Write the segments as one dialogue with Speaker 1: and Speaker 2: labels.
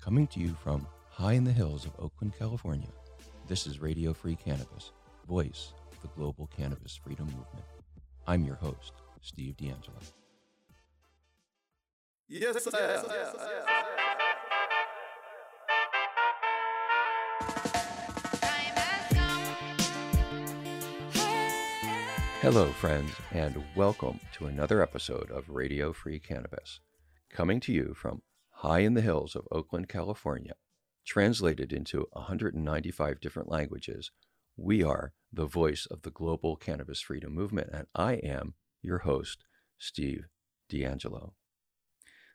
Speaker 1: Coming to you from high in the hills of Oakland, California, this is Radio Free Cannabis, voice of the global cannabis freedom movement. I'm your host, Steve DeAngelo.
Speaker 2: Yes, sir.
Speaker 1: Hello, friends, and welcome to another episode of Radio Free Cannabis, coming to you from high in the hills of Oakland, California. Translated into 195 different languages, we are the voice of the global cannabis freedom movement, and I am your host, Steve DeAngelo.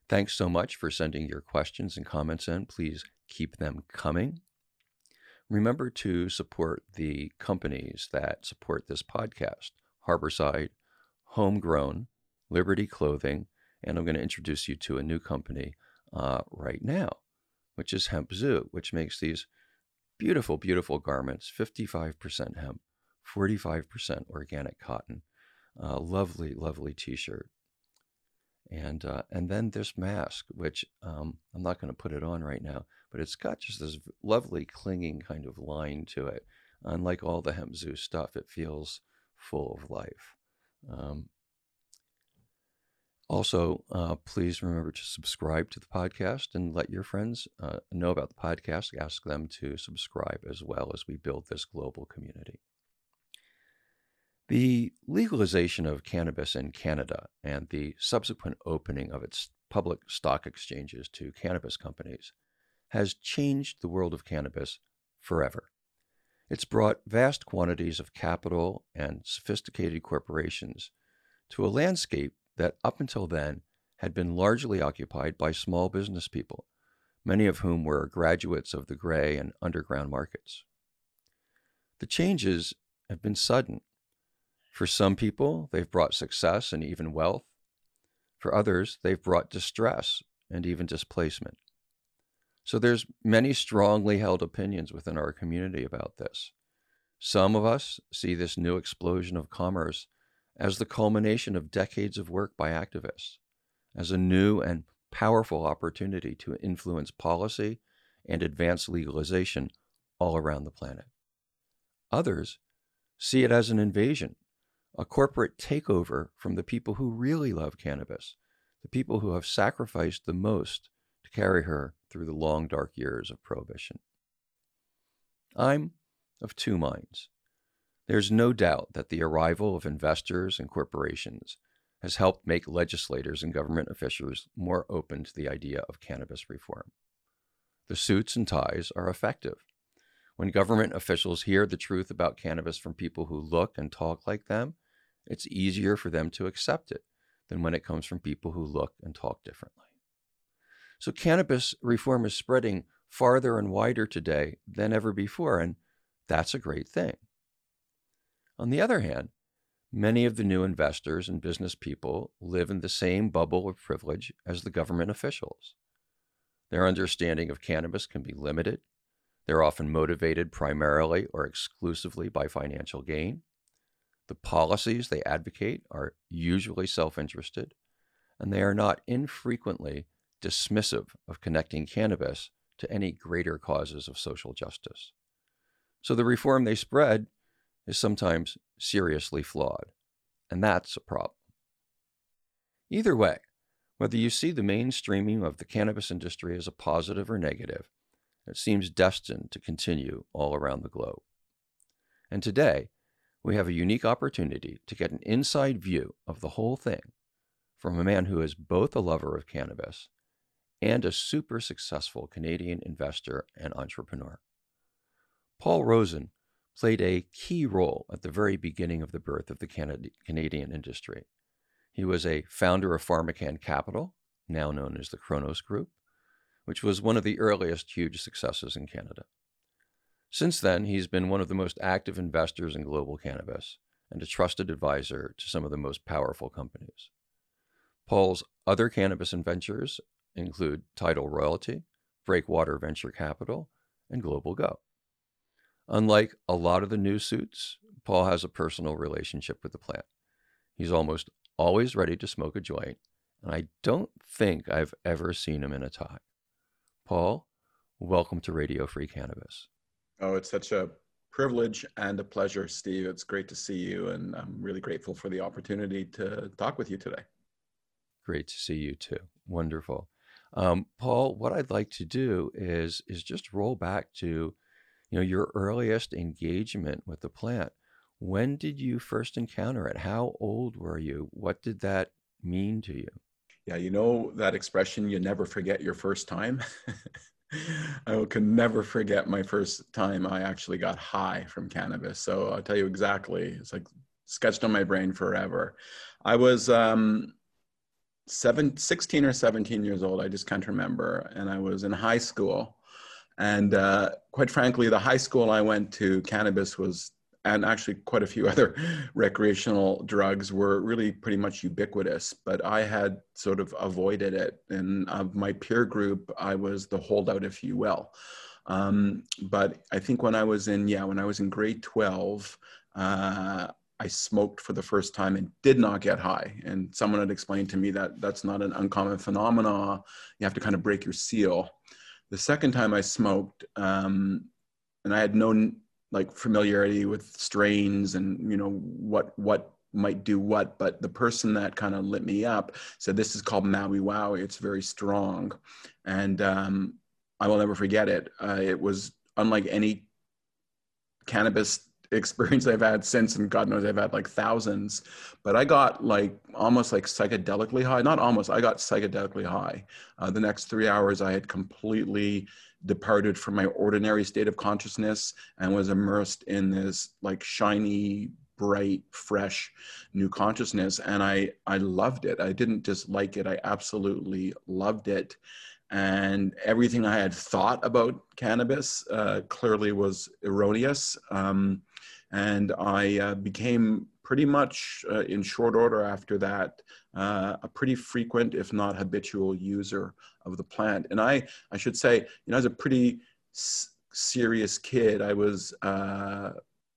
Speaker 1: Thanks so much for sending your questions and comments in. Please keep them coming. Remember to support the companies that support this podcast. Harborside, Homegrown, Liberty Clothing, and I'm going to introduce you to a new company uh, right now, which is Hemp Zoo, which makes these beautiful, beautiful garments 55% hemp, 45% organic cotton. Uh, lovely, lovely t shirt. And, uh, and then this mask, which um, I'm not going to put it on right now, but it's got just this lovely clinging kind of line to it. Unlike all the Hemp Zoo stuff, it feels full of life. Um, also, uh, please remember to subscribe to the podcast and let your friends uh, know about the podcast. Ask them to subscribe as well as we build this global community. The legalization of cannabis in Canada and the subsequent opening of its public stock exchanges to cannabis companies has changed the world of cannabis forever. It's brought vast quantities of capital and sophisticated corporations to a landscape that up until then had been largely occupied by small business people, many of whom were graduates of the gray and underground markets. The changes have been sudden. For some people, they've brought success and even wealth. For others, they've brought distress and even displacement. So there's many strongly held opinions within our community about this. Some of us see this new explosion of commerce as the culmination of decades of work by activists, as a new and powerful opportunity to influence policy and advance legalization all around the planet. Others see it as an invasion, a corporate takeover from the people who really love cannabis, the people who have sacrificed the most to carry her through the long dark years of prohibition. I'm of two minds. There's no doubt that the arrival of investors and corporations has helped make legislators and government officials more open to the idea of cannabis reform. The suits and ties are effective. When government officials hear the truth about cannabis from people who look and talk like them, it's easier for them to accept it than when it comes from people who look and talk differently. So, cannabis reform is spreading farther and wider today than ever before, and that's a great thing. On the other hand, many of the new investors and business people live in the same bubble of privilege as the government officials. Their understanding of cannabis can be limited. They're often motivated primarily or exclusively by financial gain. The policies they advocate are usually self interested, and they are not infrequently dismissive of connecting cannabis to any greater causes of social justice. So the reform they spread is sometimes seriously flawed, and that's a problem. Either way, whether you see the mainstreaming of the cannabis industry as a positive or negative, it seems destined to continue all around the globe. And today, we have a unique opportunity to get an inside view of the whole thing from a man who is both a lover of cannabis and a super successful Canadian investor and entrepreneur. Paul Rosen played a key role at the very beginning of the birth of the Canadian industry. He was a founder of PharmaCan Capital, now known as the Cronos Group, which was one of the earliest huge successes in Canada. Since then, he's been one of the most active investors in global cannabis and a trusted advisor to some of the most powerful companies. Paul's other cannabis ventures include Tidal Royalty, Breakwater Venture Capital, and Global Go. Unlike a lot of the new suits, Paul has a personal relationship with the plant. He's almost always ready to smoke a joint, and I don't think I've ever seen him in a tie. Paul, welcome to Radio Free Cannabis.
Speaker 3: Oh, it's such a privilege and a pleasure, Steve. It's great to see you, and I'm really grateful for the opportunity to talk with you today.
Speaker 1: Great to see you too. Wonderful. Um, Paul, what I'd like to do is is just roll back to, you know, your earliest engagement with the plant. When did you first encounter it? How old were you? What did that mean to you?
Speaker 3: Yeah, you know that expression, you never forget your first time. I can never forget my first time I actually got high from cannabis. So I'll tell you exactly. It's like sketched on my brain forever. I was um, seven, 16 or 17 years old. I just can't remember. And I was in high school. And uh, quite frankly, the high school I went to, cannabis was and actually quite a few other recreational drugs were really pretty much ubiquitous but i had sort of avoided it. And of my peer group i was the holdout if you will. Um, but i think when i was in yeah when i was in grade 12 uh, i smoked for the first time and did not get high. And someone had explained to me that that's not an uncommon phenomenon. You have to kind of break your seal the second time i smoked um, and i had no like familiarity with strains and you know what what might do what but the person that kind of lit me up said this is called maui wowie it's very strong. And um, i will never forget it. Uh, it was unlike any cannabis experience i've had since and god knows i've had like thousands but i got like almost like psychedelically high not almost i got psychedelically high. Uh, the next three hours i had completely departed from my ordinary state of consciousness and was immersed in this like shiny bright fresh new consciousness and i i loved it. I didn't just like it. I absolutely loved it. And everything i had thought about cannabis uh, clearly was erroneous. Um, and i uh, became pretty much uh, in short order after that, uh, a pretty frequent, if not habitual user of the plant. And I, I should say, you know, as a pretty serious kid, I was, uh,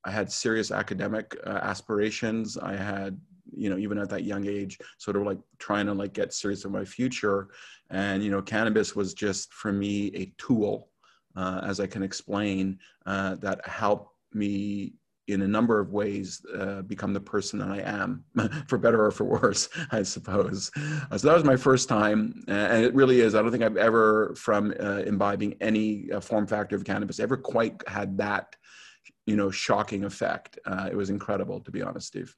Speaker 3: I had serious academic uh, aspirations. I had, you know, even at that young age, sort of like trying to like get serious of my future. And, you know, cannabis was just for me a tool, uh, as I can explain, uh, that helped me in a number of ways uh, become the person that I am, for better or for worse, I suppose. Uh, so that was my first time, and it really is. I don't think I've ever, from uh, imbibing any uh, form factor of cannabis, ever quite had that, you know, shocking effect. Uh, it was incredible, to be honest, Steve.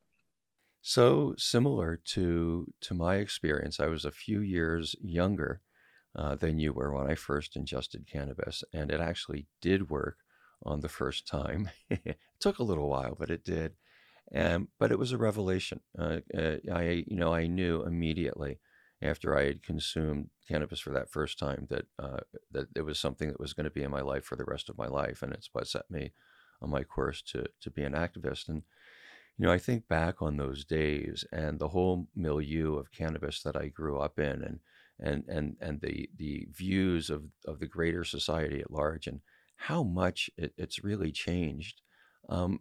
Speaker 1: So similar to to my experience, I was a few years younger uh, than you were when I first ingested cannabis, and it actually did work on the first time. it took a little while, but it did. And but it was a revelation. Uh, uh, I you know I knew immediately after I had consumed cannabis for that first time that uh, that it was something that was going to be in my life for the rest of my life, and it's what set me on my course to to be an activist. And you know I think back on those days and the whole milieu of cannabis that I grew up in, and and and and the the views of of the greater society at large, and how much it, it's really changed. Um,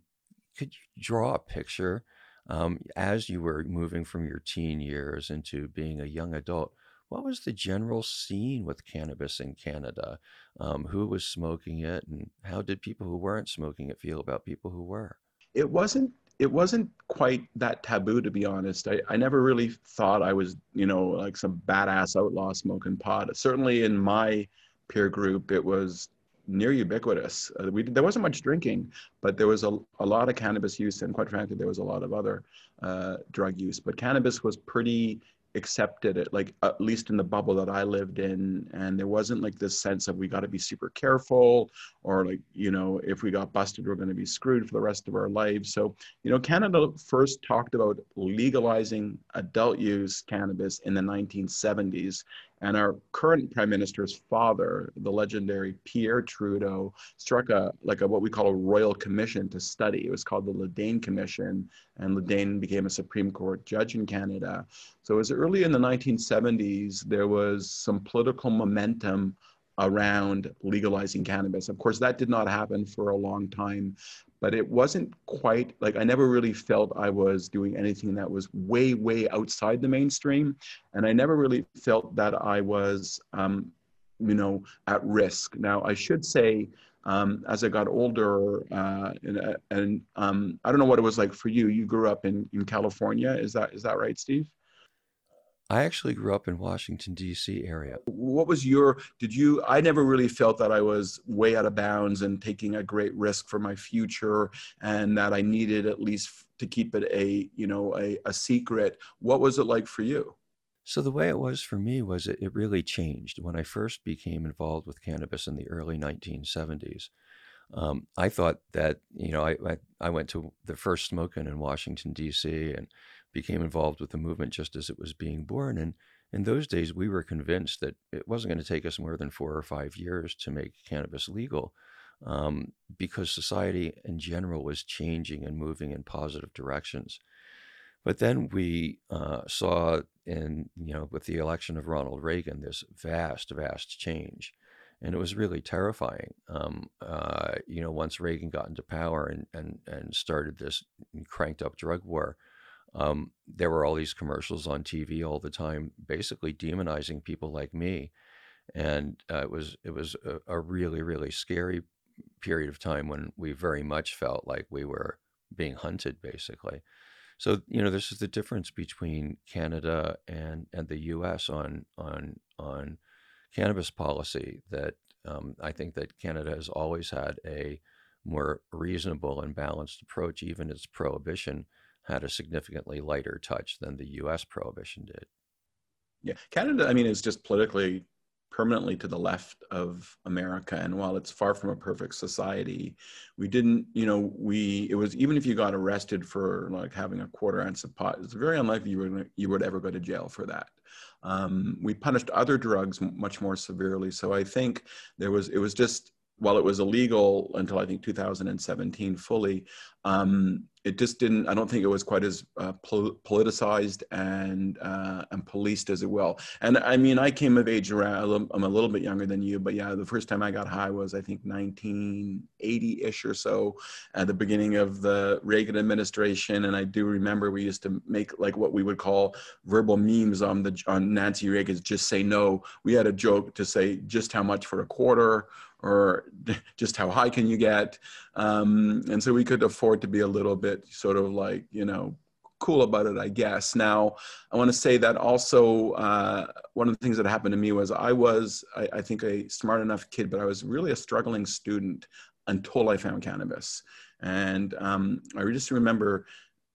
Speaker 1: could you draw a picture um, as you were moving from your teen years into being a young adult? What was the general scene with cannabis in Canada? Um, who was smoking it, and how did people who weren't smoking it feel about people who were?
Speaker 3: It wasn't it wasn't quite that taboo to be honest I, I never really thought i was you know like some badass outlaw smoking pot certainly in my peer group it was near ubiquitous. Uh, we, there wasn't much drinking, but there was a, a lot of cannabis use, and quite frankly, there was a lot of other uh, drug use. But cannabis was pretty accepted like at least in the bubble that i lived in and there wasn't like this sense of we got to be super careful or like you know if we got busted we're going to be screwed for the rest of our lives so you know canada first talked about legalizing adult use cannabis in the 1970s and our current prime minister's father, the legendary Pierre Trudeau, struck a like a what we call a royal commission to study. It was called the Le Dain Commission, and Le Dain became a Supreme Court judge in Canada. So as early in the 1970s, there was some political momentum around legalizing cannabis. Of course, that did not happen for a long time, but it wasn't quite like I never really felt I was doing anything that was way, way outside the mainstream. And I never really felt that I was um, you know, at risk. Now, I should say, um, as I got older, uh, and, and um, I don't know what it was like for you. You grew up in, in California. Is that is that right, Steve?
Speaker 1: I actually grew up in Washington D.C. area.
Speaker 3: What was your? Did you? I never really felt that I was way out of bounds and taking a great risk for my future, and that I needed at least to keep it a you know a, a secret. What was it like for you?
Speaker 1: So the way it was for me was it, it really changed when I first became involved with cannabis in the early 1970s. Um, I thought that you know I, I, I went to the first smoking in Washington D.C. and became involved with the movement just as it was being born. And in those days, we were convinced that it wasn't going to take us more than four or five years to make cannabis legal, um, because society in general was changing and moving in positive directions. But then we uh, saw in, you know, with the election of Ronald Reagan, this vast, vast change. And it was really terrifying. Um, uh, you know, once Reagan got into power and, and, and started this cranked up drug war, um, there were all these commercials on TV all the time, basically demonizing people like me. And uh, it was it was a, a really really scary period of time when we very much felt like we were being hunted, basically. So you know, this is the difference between Canada and and the U.S. on on on cannabis policy. That um, I think that Canada has always had a more reasonable and balanced approach. Even its prohibition had a significantly lighter touch than the U.S. prohibition did.
Speaker 3: Yeah, Canada. I mean, is just politically permanently to the left of America. And while it's far from a perfect society, we didn't, you know, we, it was, even if you got arrested for like having a quarter ounce of pot, it's very unlikely you would, you would ever go to jail for that. Um, we punished other drugs much more severely. So I think there was, it was just, while it was illegal until I think 2017 fully, um, it just didn't. I don't think it was quite as uh, pol- politicized and uh, and policed as it will. And I mean, I came of age around. I'm a little bit younger than you, but yeah, the first time I got high was I think 1980ish or so, at the beginning of the Reagan administration. And I do remember we used to make like what we would call verbal memes on the on Nancy Reagan's "Just Say No." We had a joke to say just how much for a quarter or just how high can you get um, and so we could afford to be a little bit sort of like you know cool about it i guess now i want to say that also uh, one of the things that happened to me was i was I, I think a smart enough kid but i was really a struggling student until i found cannabis and um, i just remember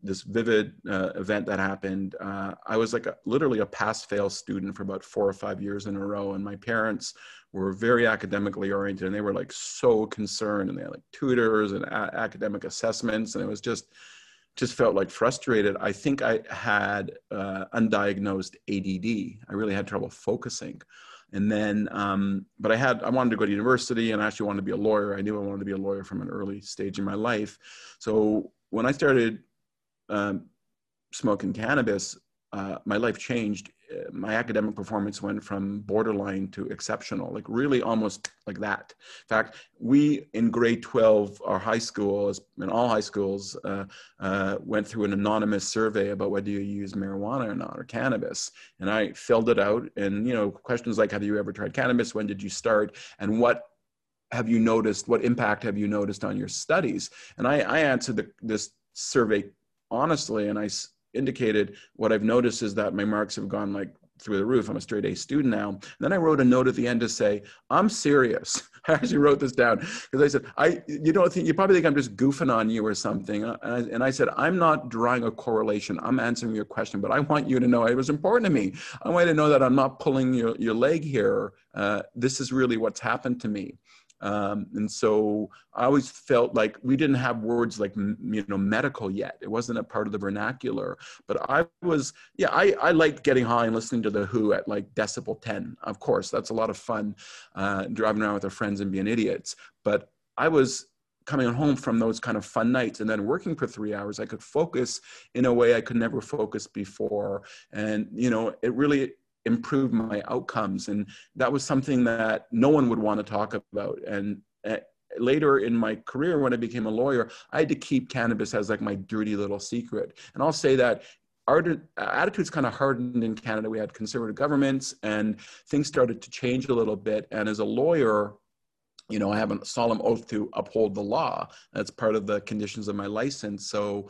Speaker 3: this vivid uh, event that happened. Uh, I was like a, literally a pass fail student for about four or five years in a row, and my parents were very academically oriented, and they were like so concerned, and they had like tutors and a- academic assessments, and it was just just felt like frustrated. I think I had uh, undiagnosed ADD. I really had trouble focusing. And then, um, but I had, I wanted to go to university and I actually wanted to be a lawyer. I knew I wanted to be a lawyer from an early stage in my life. So when I started um, smoking cannabis, uh, my life changed. Uh, my academic performance went from borderline to exceptional, like really almost like that. In fact, we in grade 12, our high school, in all high schools, uh, uh, went through an anonymous survey about whether you use marijuana or not, or cannabis. And I filled it out. And, you know, questions like, have you ever tried cannabis? When did you start? And what have you noticed? What impact have you noticed on your studies? And I, I answered the, this survey honestly, and I indicated what I've noticed is that my marks have gone like through the roof. I'm a straight A student now. And then I wrote a note at the end to say, I'm serious. I actually wrote this down because I said, I, you don't think, you probably think I'm just goofing on you or something. And I, and I, said, I'm not drawing a correlation. I'm answering your question, but I want you to know it was important to me. I want you to know that I'm not pulling your, your leg here. Uh, this is really what's happened to me. Um, and so I always felt like we didn't have words like, you know, medical yet. It wasn't a part of the vernacular. But I was, yeah, I, I liked getting high and listening to The Who at like decibel 10. Of course, that's a lot of fun, uh, driving around with our friends and being idiots. But I was coming home from those kind of fun nights and then working for three hours i could focus in a way i could never focus before and you know it really improve my outcomes and that was something that no one would want to talk about and uh, later in my career when i became a lawyer i had to keep cannabis as like my dirty little secret and i'll say that our attitudes kind of hardened in Canada. We had conservative governments, and things started to change a little bit. And as a lawyer, you know, I have a solemn oath to uphold the law. That's part of the conditions of my license. So,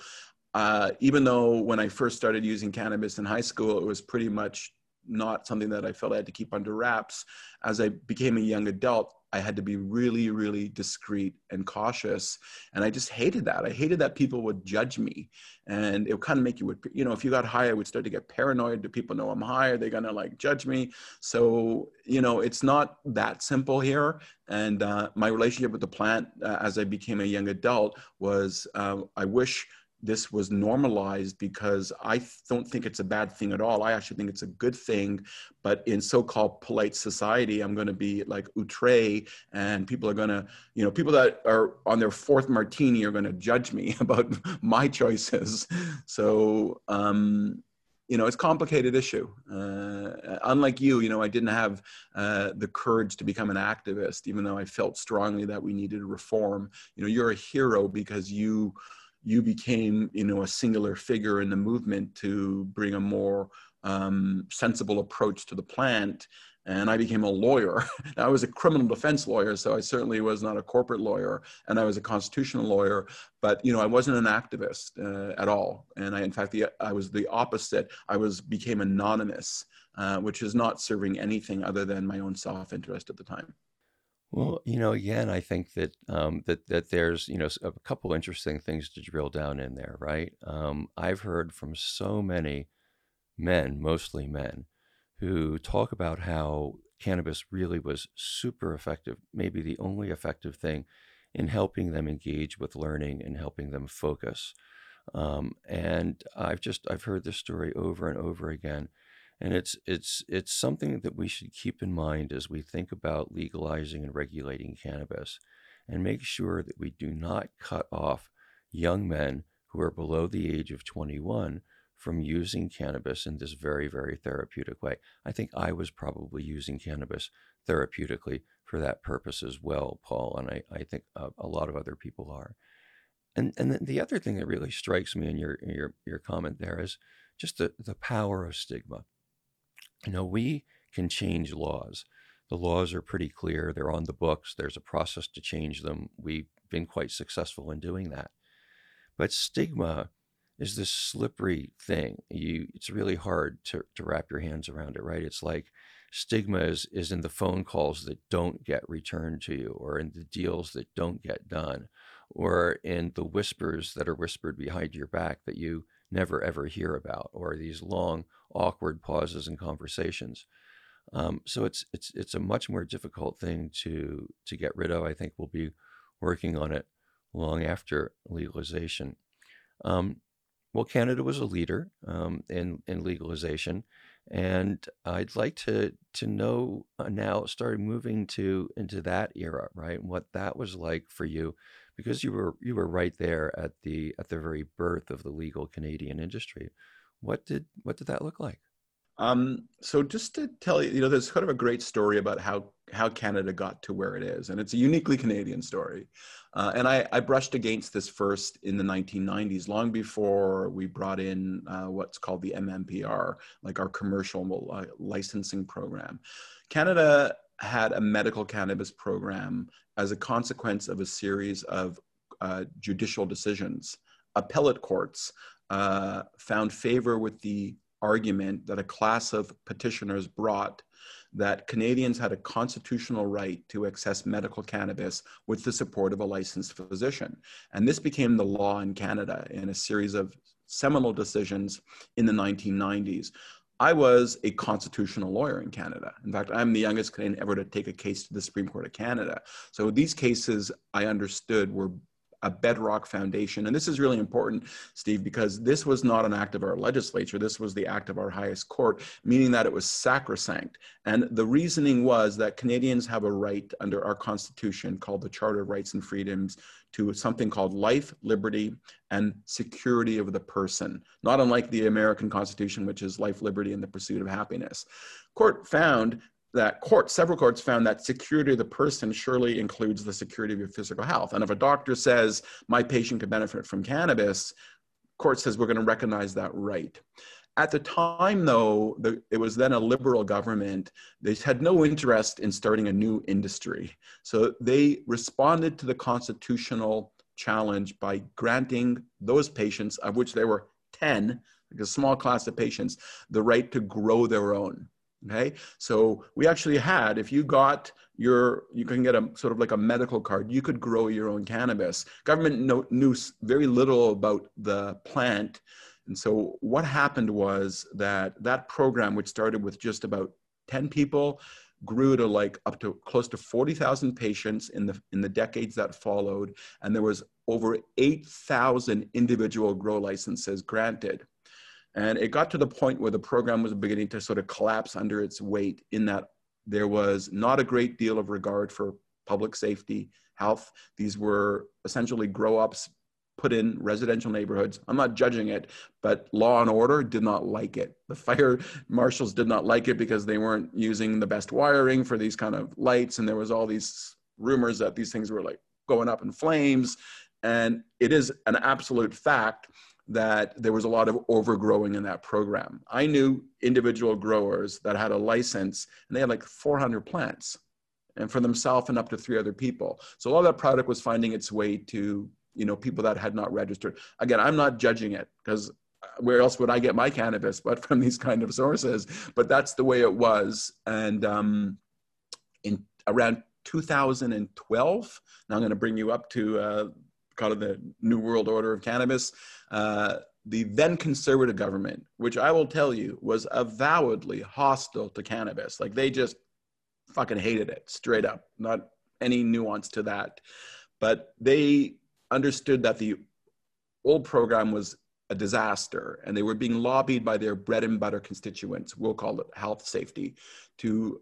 Speaker 3: uh, even though when I first started using cannabis in high school, it was pretty much not something that I felt I had to keep under wraps. As I became a young adult, I had to be really, really discreet and cautious. And I just hated that. I hated that people would judge me. And it would kind of make you, you know, if you got high, I would start to get paranoid. Do people know I'm high? Are they going to like judge me? So, you know, it's not that simple here. And uh, my relationship with the plant uh, as I became a young adult was uh, I wish this was normalized because I don't think it's a bad thing at all. I actually think it's a good thing. But in so-called polite society, I'm going to be like outre, and people are going to, you know, people that are on their fourth martini are going to judge me about my choices. So, um, you know, it's a complicated issue. Uh, unlike you, you know, I didn't have uh, the courage to become an activist, even though I felt strongly that we needed reform. You know, you're a hero because you you became you know a singular figure in the movement to bring a more um, sensible approach to the plant and i became a lawyer. I was a criminal defense lawyer so i certainly was not a corporate lawyer and i was a constitutional lawyer but you know i wasn't an activist uh, at all. And i in fact the, i was the opposite. I was became anonymous uh, which is not serving anything other than my own self-interest at the time
Speaker 1: well, you know, again, I think that um, that that there's you know a couple interesting things to drill down in there, right? Um, I've heard from so many men, mostly men, who talk about how cannabis really was super effective, maybe the only effective thing in helping them engage with learning and helping them focus. Um, and I've just I've heard this story over and over again and it's it's it's something that we should keep in mind as we think about legalizing and regulating cannabis and make sure that we do not cut off young men who are below the age of 21 from using cannabis in this very very therapeutic way. I think I was probably using cannabis therapeutically for that purpose as well, Paul, and I, I think a, a lot of other people are. And and the other thing that really strikes me in your your your comment there is just the, the power of stigma. You know, we can change laws. The laws are pretty clear, they're on the books, there's a process to change them. We've been quite successful in doing that. But stigma is this slippery thing. You, it's really hard to, to wrap your hands around it, right? It's like stigma is, is in the phone calls that don't get returned to you, or in the deals that don't get done, or in the whispers that are whispered behind your back that you never ever hear about, or these long awkward pauses in conversations. Um, so it's it's it's a much more difficult thing to to get rid of. I think we'll be working on it long after legalization. Um, well, Canada was a leader um, in in legalization, and I'd like to to know uh, now. Started moving to into that era, right? What that was like for you, because you were you were right there at the at the very birth of the legal Canadian industry. What did what did that look like?
Speaker 3: Um, so just to tell you, you know, there's kind of a great story about how how Canada got to where it is, and it's a uniquely Canadian story. Uh, and I, I, brushed against this first in the 1990s, long before we brought in uh, what's called the MMPR, like our commercial uh, licensing program. Canada had a medical cannabis program as a consequence of a series of uh, judicial decisions. Appellate courts uh, found favor with the argument that a class of petitioners brought that Canadians had a constitutional right to access medical cannabis with the support of a licensed physician. And this became the law in Canada in a series of seminal decisions in the 1990s. I was a constitutional lawyer in Canada. In fact, I'm the youngest Canadian ever to take a case to the Supreme Court of Canada. So these cases I understood were a bedrock foundation. And this is really important, Steve, because this was not an act of our legislature. This was the act of our highest court, meaning that it was sacrosanct. And the reasoning was that Canadians have a right under our Constitution called the Charter of Rights and Freedoms to something called life, liberty, and security of the person, not unlike the American Constitution, which is life, liberty, and the pursuit of happiness. Court found that court, several courts found that security of the person surely includes the security of your physical health. And if a doctor says my patient could benefit from cannabis, court says we're going to recognize that right. At the time, though, the, it was then a liberal government. They had no interest in starting a new industry. So they responded to the constitutional challenge by granting those patients, of which there were 10, like a small class of patients, the right to grow their own. Okay, so we actually had, if you got your, you can get a sort of like a medical card, you could grow your own cannabis. Government knew very little about the plant. And so what happened was that that program, which started with just about 10 people, grew to like up to close to 40,000 patients in the in the decades that followed and there was over 8,000 individual grow licenses granted and it got to the point where the program was beginning to sort of collapse under its weight in that there was not a great deal of regard for public safety, health. These were essentially grow ups put in residential neighborhoods. I'm not judging it, but law and order did not like it. The fire marshals did not like it because they weren't using the best wiring for these kind of lights. And there was all these rumors that these things were like going up in flames. And it is an absolute fact that there was a lot of overgrowing in that program. I knew individual growers that had a license and they had like 400 plants and for themselves and up to three other people. So a lot of that product was finding its way to, you know, people that had not registered. Again, I'm not judging it because where else would I get my cannabis but from these kind of sources? But that's the way it was. And um, in around 2012, now I'm going to bring you up to uh, kind of the New World Order of Cannabis. Uh, the then conservative government, which I will tell you was avowedly hostile to cannabis. Like they just fucking hated it straight up, not any nuance to that. But they understood that the old program was a disaster and they were being lobbied by their bread and butter constituents, we'll call it health safety, to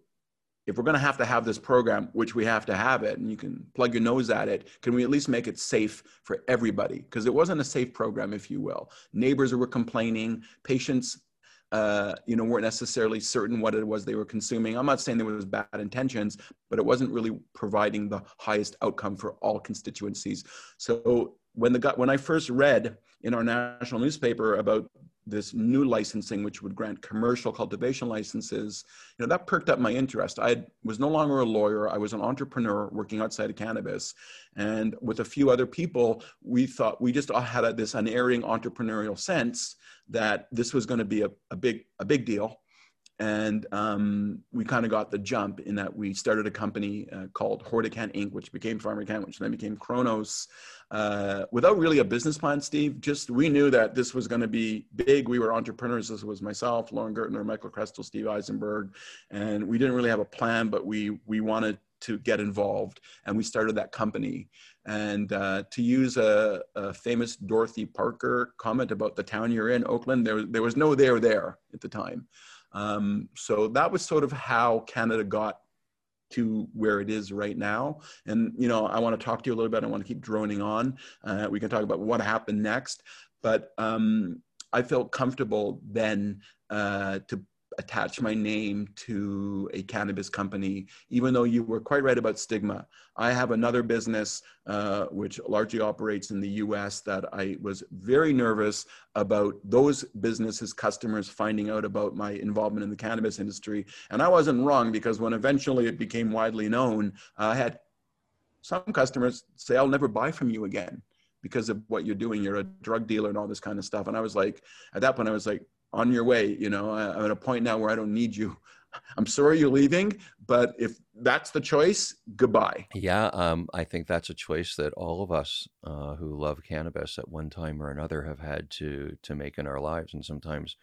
Speaker 3: if we're going to have to have this program, which we have to have it, and you can plug your nose at it, can we at least make it safe for everybody? Because it wasn't a safe program, if you will. Neighbors were complaining, patients, uh, you know, weren't necessarily certain what it was they were consuming. I'm not saying there was bad intentions, but it wasn't really providing the highest outcome for all constituencies. So when the when I first read in our national newspaper about this new licensing, which would grant commercial cultivation licenses, you know, that perked up my interest. I was no longer a lawyer. I was an entrepreneur working outside of cannabis. And with a few other people, we thought we just had this unerring entrepreneurial sense that this was going to be a, a, big, a big deal and um, we kind of got the jump in that we started a company uh, called Horticant Inc., which became PharmaCan, which then became Cronos. uh, without really a business plan. Steve, just we knew that this was going to be big. We were entrepreneurs. This was myself, Lorne Gertner, Michael Krestel, Steve Eisenberg, and we didn't really have a plan, but we we wanted to get involved, and we started that company. And uh, to use a, a, famous Dorothy Parker comment about the town you're in, Oakland, there, there was no there there at the time. Um, so that was sort of how Canada got to where it is right now. And, you know, I want to talk to you a little bit. I want to keep droning on. Uh, we can talk about what happened next. But um, I felt comfortable then uh, to attach my name to a cannabis company, even though you were quite right about stigma. I have another business uh, which largely operates in the US that I was very nervous about those businesses, customers finding out about my involvement in the cannabis industry. And I wasn't wrong because when eventually it became widely known, I had some customers say, I'll never buy from you again because of what you're doing. You're a drug dealer and all this kind of stuff. And I was like, at that point, I was like, on your way. You know, I'm at a point now where I don't need you. I'm sorry you're leaving, but if that's the choice, goodbye.
Speaker 1: Yeah, um, I think that's a choice that all of us uh, who love cannabis at one time or another have had to to make in our lives, and sometimes,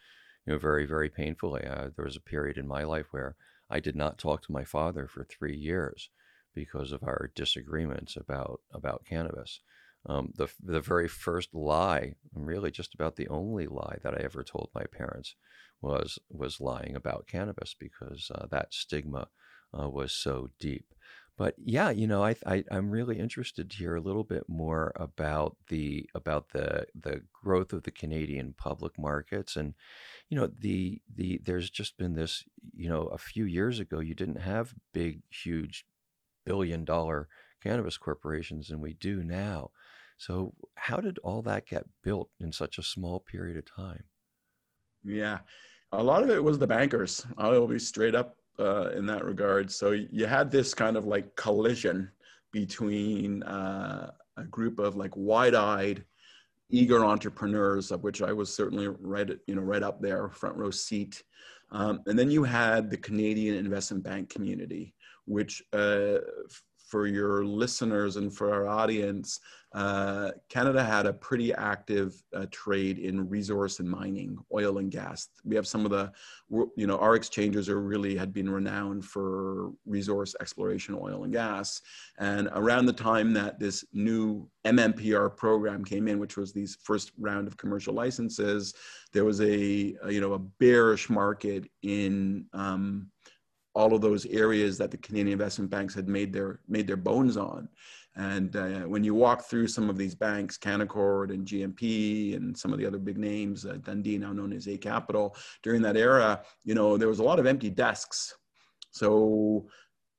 Speaker 1: you know, very very painfully. Uh, there was a period in my life where I did not talk to my father for three years because of our disagreements about about cannabis. Um, the the very first lie, really just about the only lie that I ever told my parents, was was lying about cannabis because uh, that stigma uh, was so deep. But yeah, you know, I, I am really interested to hear a little bit more about the about the the growth of the Canadian public markets and you know the the there's just been this you know a few years ago you didn't have big huge billion dollar cannabis corporations and we do now So, how did all that get built in such a small period of time?
Speaker 3: Yeah, a lot of it was the bankers. I'll be straight up uh, in that regard. So you had this kind of like collision between uh, a group of like wide-eyed, eager entrepreneurs, of which I was certainly right, you know, right up there, front row seat. Um, and then you had the Canadian investment bank community, which uh, for your listeners and for our audience, uh, Canada had a pretty active uh, trade in resource and mining, oil and gas. We have some of the, you know, our exchanges are really had been renowned for resource exploration, oil and gas. And around the time that this new MMPR program came in, which was these first round of commercial licenses, there was a, a you know a bearish market in um, all of those areas that the Canadian investment banks had made their made their bones on. And uh, when you walk through some of these banks, Canaccord and GMP and some of the other big names, uh, Dundee, now known as Eight Capital, during that era, you know, there was a lot of empty desks. So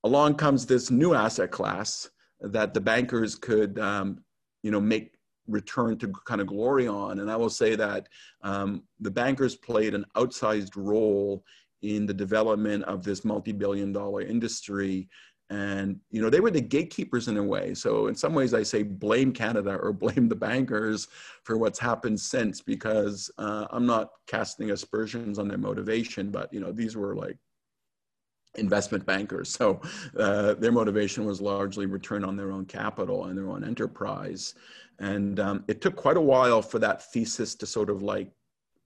Speaker 3: along comes this new asset class that the bankers could, um, you know, make return to kind of glory on. And I will say that um, the bankers played an outsized role in the development of this multi-billion dollar industry. And you know they were the gatekeepers in a way. So in some ways i say blame canada or blame the bankers for what's happened since because uh, i'm not casting aspersions on their motivation but you know these were like investment bankers. So uh, their motivation was largely return on their own capital and their own enterprise. And um, it took quite a while for that thesis to sort of like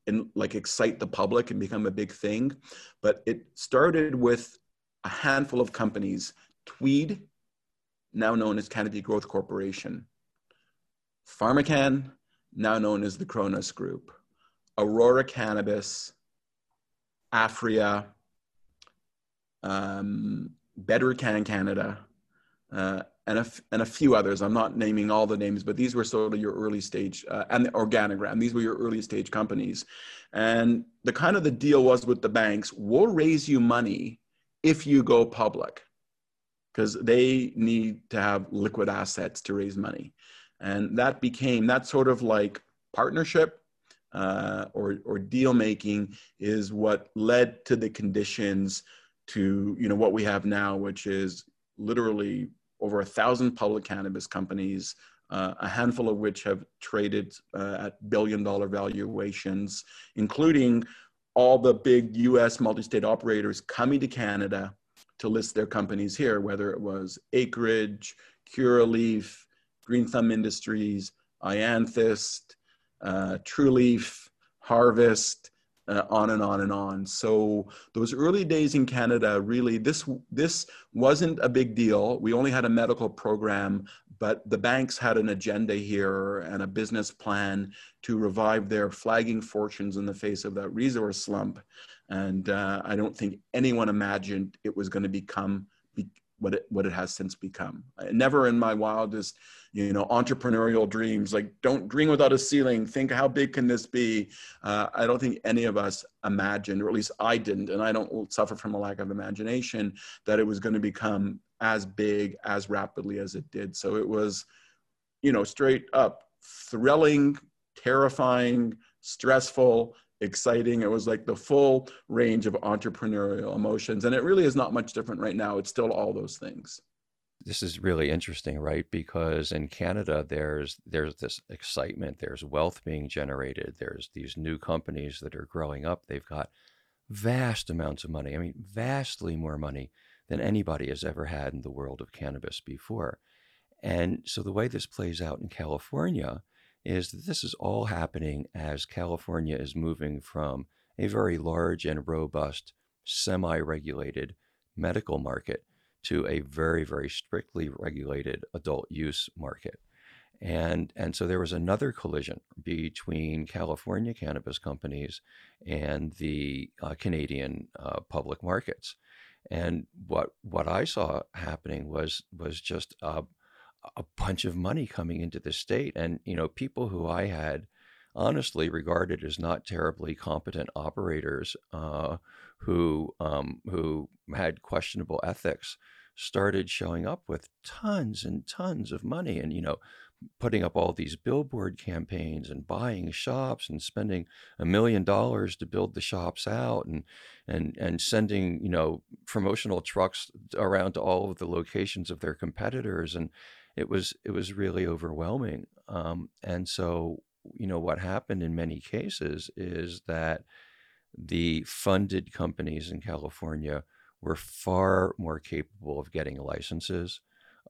Speaker 3: and like excite the public and become a big thing. But it started with a handful of companies, Tweed, now known as Canopy Growth Corporation, PharmaCan, now known as the Cronos Group, Aurora Cannabis, Aphria, um, Bedrocan Canada, uh, and a, and a few others. I'm not naming all the names, but these were sort of your early stage uh, and the Organigram. These were your early stage companies, and the kind of the deal was with the banks: we'll raise you money if you go public, because they need to have liquid assets to raise money, and that became that sort of like partnership uh, or or deal making is what led to the conditions to you know what we have now, which is literally over a thousand public cannabis companies, uh, a handful of which have traded uh, at billion dollar valuations, including all the big US multi state operators coming to Canada to list their companies here, whether it was Acreage, Curaleaf, Green Thumb Industries, iAnthus, uh, Trulieve, Harvest, uh, on and on and on. So those early days in Canada, really, this this wasn't a big deal. We only had a medical program, but the banks had an agenda here and a business plan to revive their flagging fortunes in the face of that resource slump. And uh, I don't think anyone imagined it was going to become be, what it what it has since become. Never in my wildest you know entrepreneurial dreams like don't dream without a ceiling think how big can this be uh, i don't think any of us imagined or at least i didn't and i don't suffer from a lack of imagination that it was going to become as big as rapidly as it did so it was you know straight up thrilling terrifying stressful exciting. It was like the full range of entrepreneurial emotions. And it really is not much different right now. It's still all those things
Speaker 1: this is really interesting, right? Because in Canada, there's there's this excitement, there's wealth being generated, there's these new companies that are growing up. They've got vast amounts of money. I mean, vastly more money than anybody has ever had in the world of cannabis before. And so the way this plays out in California is that this is all happening as California is moving from a very large and robust, semi regulated medical market to a very, very strictly regulated adult use market. And, and so there was another collision between California cannabis companies and the uh, Canadian uh, public markets. And what, what I saw happening was, was just a, a bunch of money coming into the state. And, you know, people who I had honestly regarded as not terribly competent operators uh, who um, who had questionable ethics started showing up with tons and tons of money and you know putting up all these billboard campaigns and buying shops and spending a million dollars to build the shops out and and and sending you know promotional trucks around to all of the locations of their competitors. And it was it was really overwhelming. Um, and so you know what happened in many cases is that the funded companies in California were far more capable of getting licenses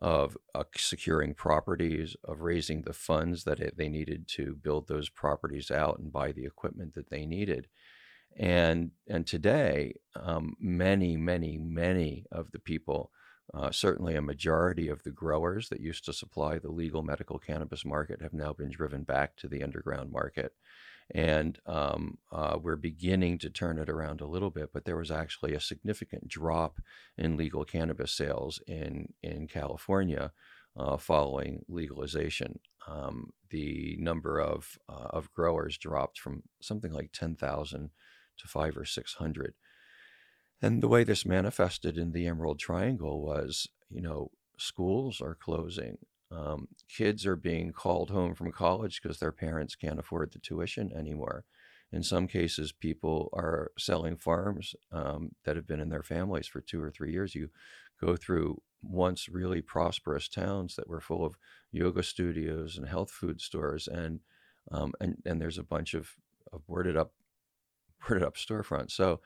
Speaker 1: of uh, securing properties, of raising the funds that it, they needed to build those properties out and buy the equipment that they needed. And and today, um, many, many, many of the people, uh, certainly a majority of the growers that used to supply the legal medical cannabis market, have now been driven back to the underground market and um, uh, we're beginning to turn it around a little bit. But there was actually a significant drop in legal cannabis sales in in California uh, following legalization. Um, the number of uh, of growers dropped from something like ten thousand to five or six hundred. And the way this manifested in the Emerald Triangle was, you know, schools are closing, um, kids are being called home from college because their parents can't afford the tuition anymore. In some cases, people are selling farms um, that have been in their families for two or three years. You go through once really prosperous towns that were full of yoga studios and health food stores, and um, and and there's a bunch of, of boarded up boarded up storefronts. So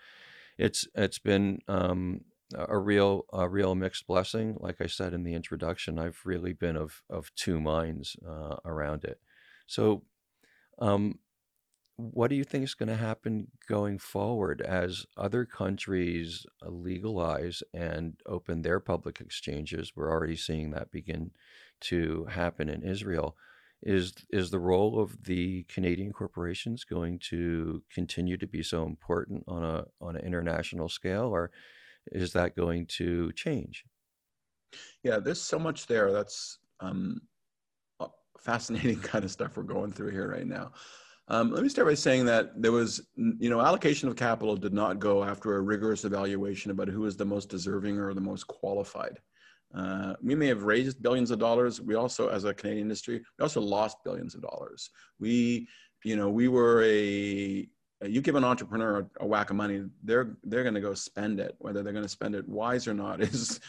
Speaker 1: it's it's been um, a real a real mixed blessing. Like I said in the introduction, I've really been of of two minds uh, around it. So, um, what do you think is going to happen going forward as other countries legalize and open their public exchanges? We're already seeing that begin to happen in Israel. Is is the role of the Canadian corporations going to continue to be so important on a on an international scale, or is that going to change?
Speaker 3: Yeah, there's so much there. That's um, fascinating kind of stuff we're going through here right now. Um, let me start by saying that there was, you know, allocation of capital did not go after a rigorous evaluation about who is the most deserving or the most qualified. Uh, we may have raised billions of dollars. We also, as a Canadian industry, we also lost billions of dollars. We, you know, we were a you give an entrepreneur a, a whack of money, they're they're going to go spend it. Whether they're going to spend it wise or not is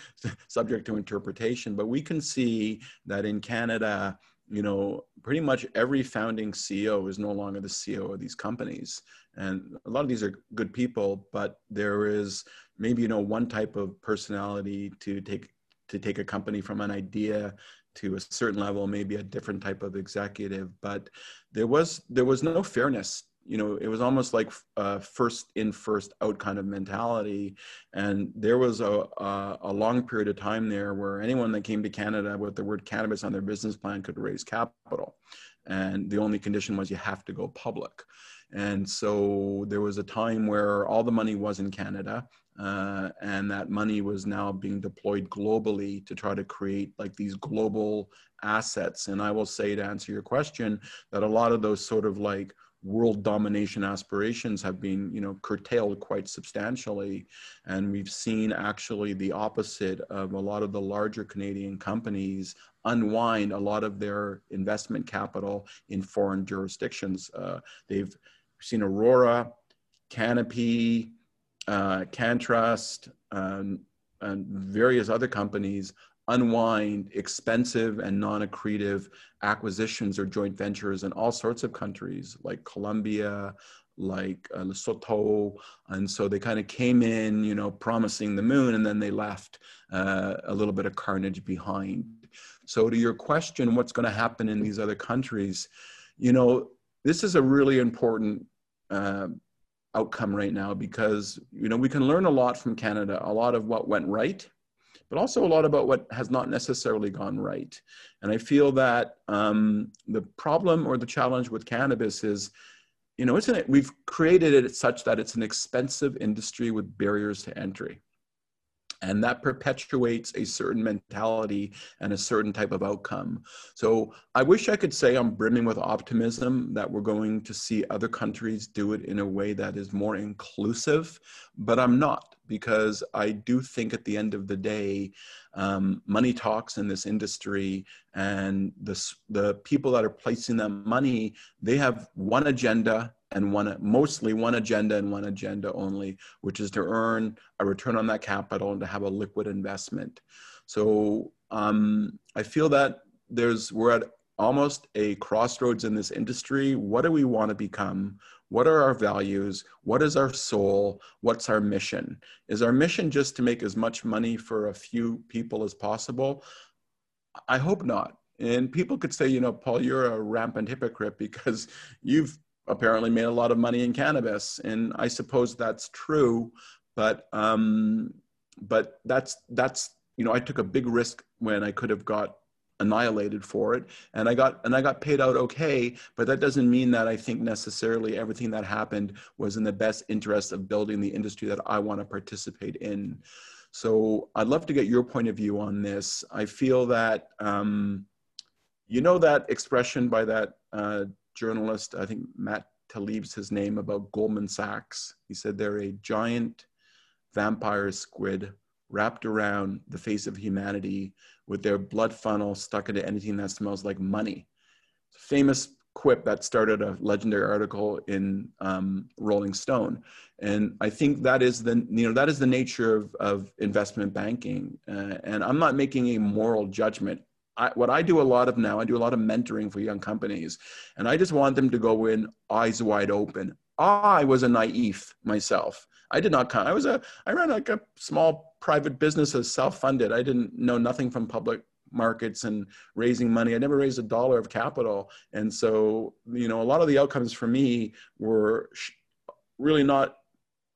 Speaker 3: subject to interpretation. But we can see that in Canada, you know, pretty much every founding CEO is no longer the CEO of these companies, and a lot of these are good people, but there is maybe you know one type of personality to take to take a company from an idea to a certain level maybe a different type of executive. But there was there was no fairness you know it was almost like a first in first out kind of mentality. And there was a, a, a, long period of time there where anyone that came to canada with the word cannabis on their business plan could raise capital. And the only condition was you have to go public. And so there was a time where all the money was in canada uh, and that money was now being deployed globally to try to create like these global assets. And i will say to answer your question that a lot of those sort of like world domination aspirations have been you know curtailed quite substantially. And we've seen actually the opposite of a lot of the larger canadian companies unwind a lot of their investment capital in foreign jurisdictions. Uh, they've seen aurora canopy uh, CannTrust um, and various other companies unwind expensive and non-accretive acquisitions or joint ventures in all sorts of countries like Colombia, like uh, Lesotho. And so they kind of came in, you know, promising the moon, and then they left uh, a little bit of carnage behind. So to your question, what's going to happen in these other countries? You know, this is a really important uh, outcome right now because, you know, we can learn a lot from Canada, a lot of what went right but also a lot about what has not necessarily gone right. And I feel that um, the problem or the challenge with cannabis is, you know, isn't it? We've created it such that it's an expensive industry with barriers to entry. And that perpetuates a certain mentality and a certain type of outcome. So I wish I could say I'm brimming with optimism that we're going to see other countries do it in a way that is more inclusive, but I'm not because I do think at the end of the day, um, money talks in this industry, and the the people that are placing that money, they have one agenda and one mostly one agenda and one agenda only, which is to earn a return on that capital and to have a liquid investment. So um, I feel that there's we're at almost a crossroads in this industry. What do we want to become? What are our values? What is our soul? What's our mission? Is our mission just to make as much money for a few people as possible? I hope not. And people could say, you know, Paul, you're a rampant hypocrite because you've apparently made a lot of money in cannabis. And I suppose that's true. But um, but that's that's you know, I took a big risk when I could have got annihilated for it and i got and i got paid out okay but that doesn't mean that i think necessarily everything that happened was in the best interest of building the industry that i want to participate in. So i'd love to get your point of view on this. I feel that um, you know that expression by that uh, journalist i think matt Taibbi's his name about goldman sachs? He said they're a giant vampire squid wrapped around the face of humanity with their blood funnel stuck into anything that smells like money. Famous quip that started a legendary article in um, Rolling Stone, and I think that is the you know that is the nature of, of investment banking. Uh, and I'm not making a moral judgment. I, what I do a lot of now, I do a lot of mentoring for young companies, and I just want them to go in eyes wide open. I was a naive myself. I did not. I was a. I ran like a small private business as self-funded. I didn't know nothing from public markets and raising money. I never raised a dollar of capital, and so you know a lot of the outcomes for me were really not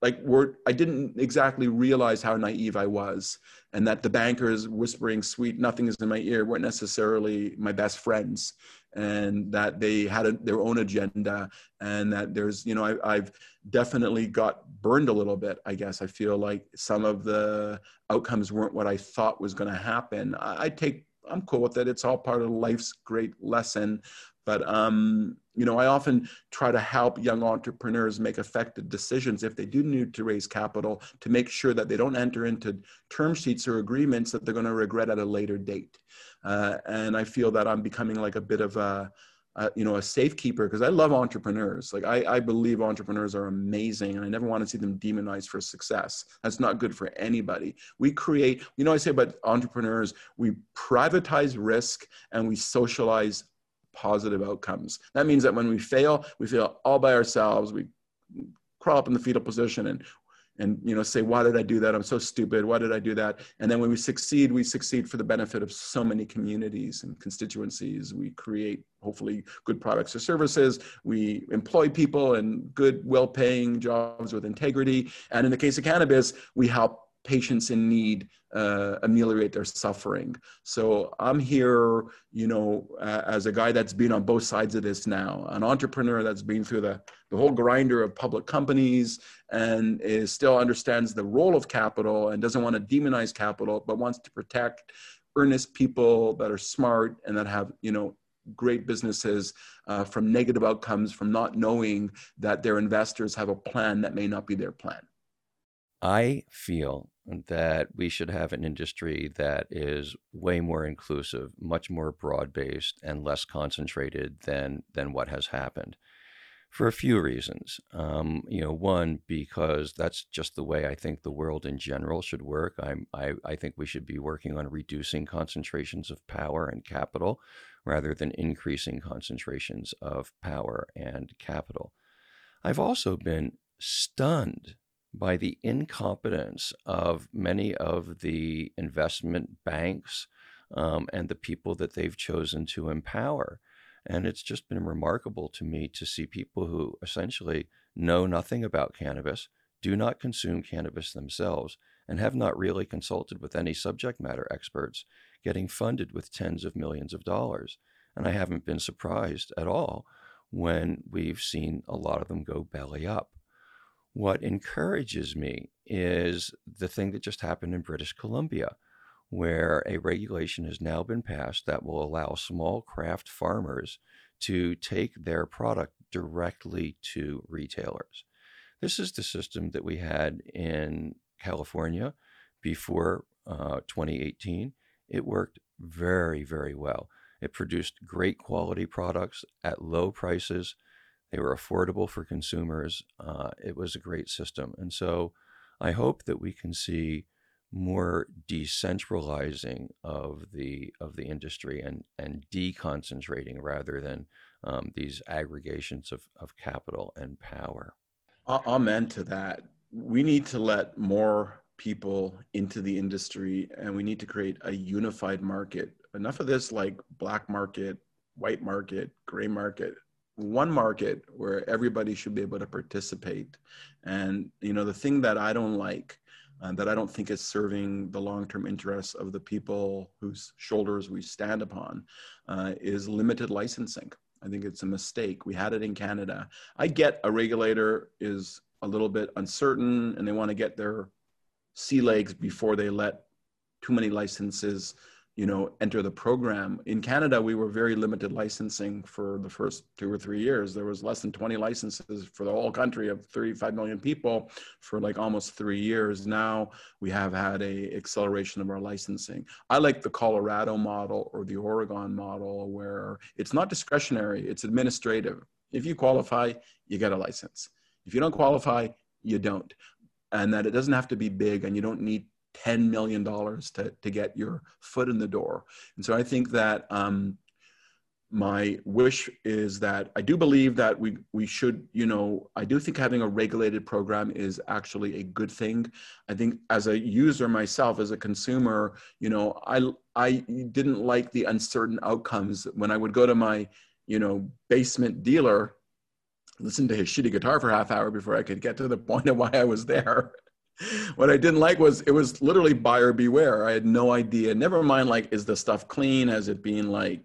Speaker 3: like were I didn't exactly realize how naive I was, and that the bankers whispering sweet nothings in my ear weren't necessarily my best friends and that they had a, their own agenda and that there's you know I, i've definitely got burned a little bit i guess. I feel like some of the outcomes weren't what i thought was going to happen. I, I take i'm cool with it. It's all part of life's great lesson. But um, you know, I often try to help young entrepreneurs make effective decisions if they do need to raise capital to make sure that they don't enter into term sheets or agreements that they're going to regret at a later date. Uh, and I feel that I'm becoming like a bit of a, a you know, a safekeeper because I love entrepreneurs. Like I, I believe entrepreneurs are amazing, and I never want to see them demonized for success. That's not good for anybody. We create, you know, I say about entrepreneurs, we privatize risk and we socialize positive outcomes. That means that when we fail, we fail all by ourselves. We crawl up in the fetal position and and you know say why did i do that? I'm so stupid. Why did i do that? And then when we succeed we succeed for the benefit of so many communities and constituencies. We create hopefully good products or services. We employ people in good well-paying jobs with integrity. And in the case of cannabis we help patients in need uh, ameliorate their suffering. So I'm here, you know, uh, as a guy that's been on both sides of this now, an entrepreneur that's been through the, the whole grinder of public companies and is still understands the role of capital and doesn't want to demonize capital, but wants to protect earnest people that are smart and that have, you know, great businesses uh, from negative outcomes from not knowing that their investors have a plan that may not be their plan.
Speaker 1: I feel that we should have an industry that is way more inclusive, much more broad based, and less concentrated than than what has happened. For a few reasons, um, you know, one because that's just the way I think the world in general should work. I'm, I I think we should be working on reducing concentrations of power and capital, rather than increasing concentrations of power and capital. I've also been stunned by the incompetence of many of the investment banks um, and the people that they've chosen to empower. And it's just been remarkable to me to see people who essentially know nothing about cannabis, do not consume cannabis themselves, and have not really consulted with any subject matter experts getting funded with tens of millions of dollars. And I haven't been surprised at all when we've seen a lot of them go belly up. What encourages me is the thing that just happened in British Columbia, where a regulation has now been passed that will allow small craft farmers to take their product directly to retailers. This is the system that we had in California before uh, 2018, it worked very, very well. It produced great quality products at low prices. They were affordable for consumers. Uh, it was a great system. And so I hope that we can see more decentralizing of the of the industry and and deconcentrating rather than um, these aggregations of, of capital and power.
Speaker 3: Amen to that. We need to let more people into the industry and we need to create a unified market. Enough of this like black market, white market, gray market, one market where everybody should be able to participate. And you know, the thing that I don't like uh, that I don't think is serving the long-term interests of the people whose shoulders we stand upon uh, is limited licensing. I think it's a mistake. We had it in Canada. I get a regulator is a little bit uncertain and they want to get their sea legs before they let too many licenses you know enter the program. In canada we were very limited licensing for the first two or three years. There was less than 20 licenses for the whole country of 35 million people for like almost three years. Now we have had a acceleration of our licensing. I like the colorado model or the oregon model where it's not discretionary it's administrative. If you qualify you get a license. If you don't qualify you don't. And that it doesn't have to be big and you don't need $10 million to, to get your foot in the door. And so I think that um, my wish is that I do believe that we, we should, you know, I do think having a regulated program is actually a good thing. I think as a user myself, as a consumer, you know, I, I didn't like the uncertain outcomes when I would go to my, you know, basement dealer listen to his shitty guitar for half hour before I could get to the point of why I was there what I didn't like was it was literally buyer beware. I had no idea. Never mind, like, is the stuff clean? Has it been like,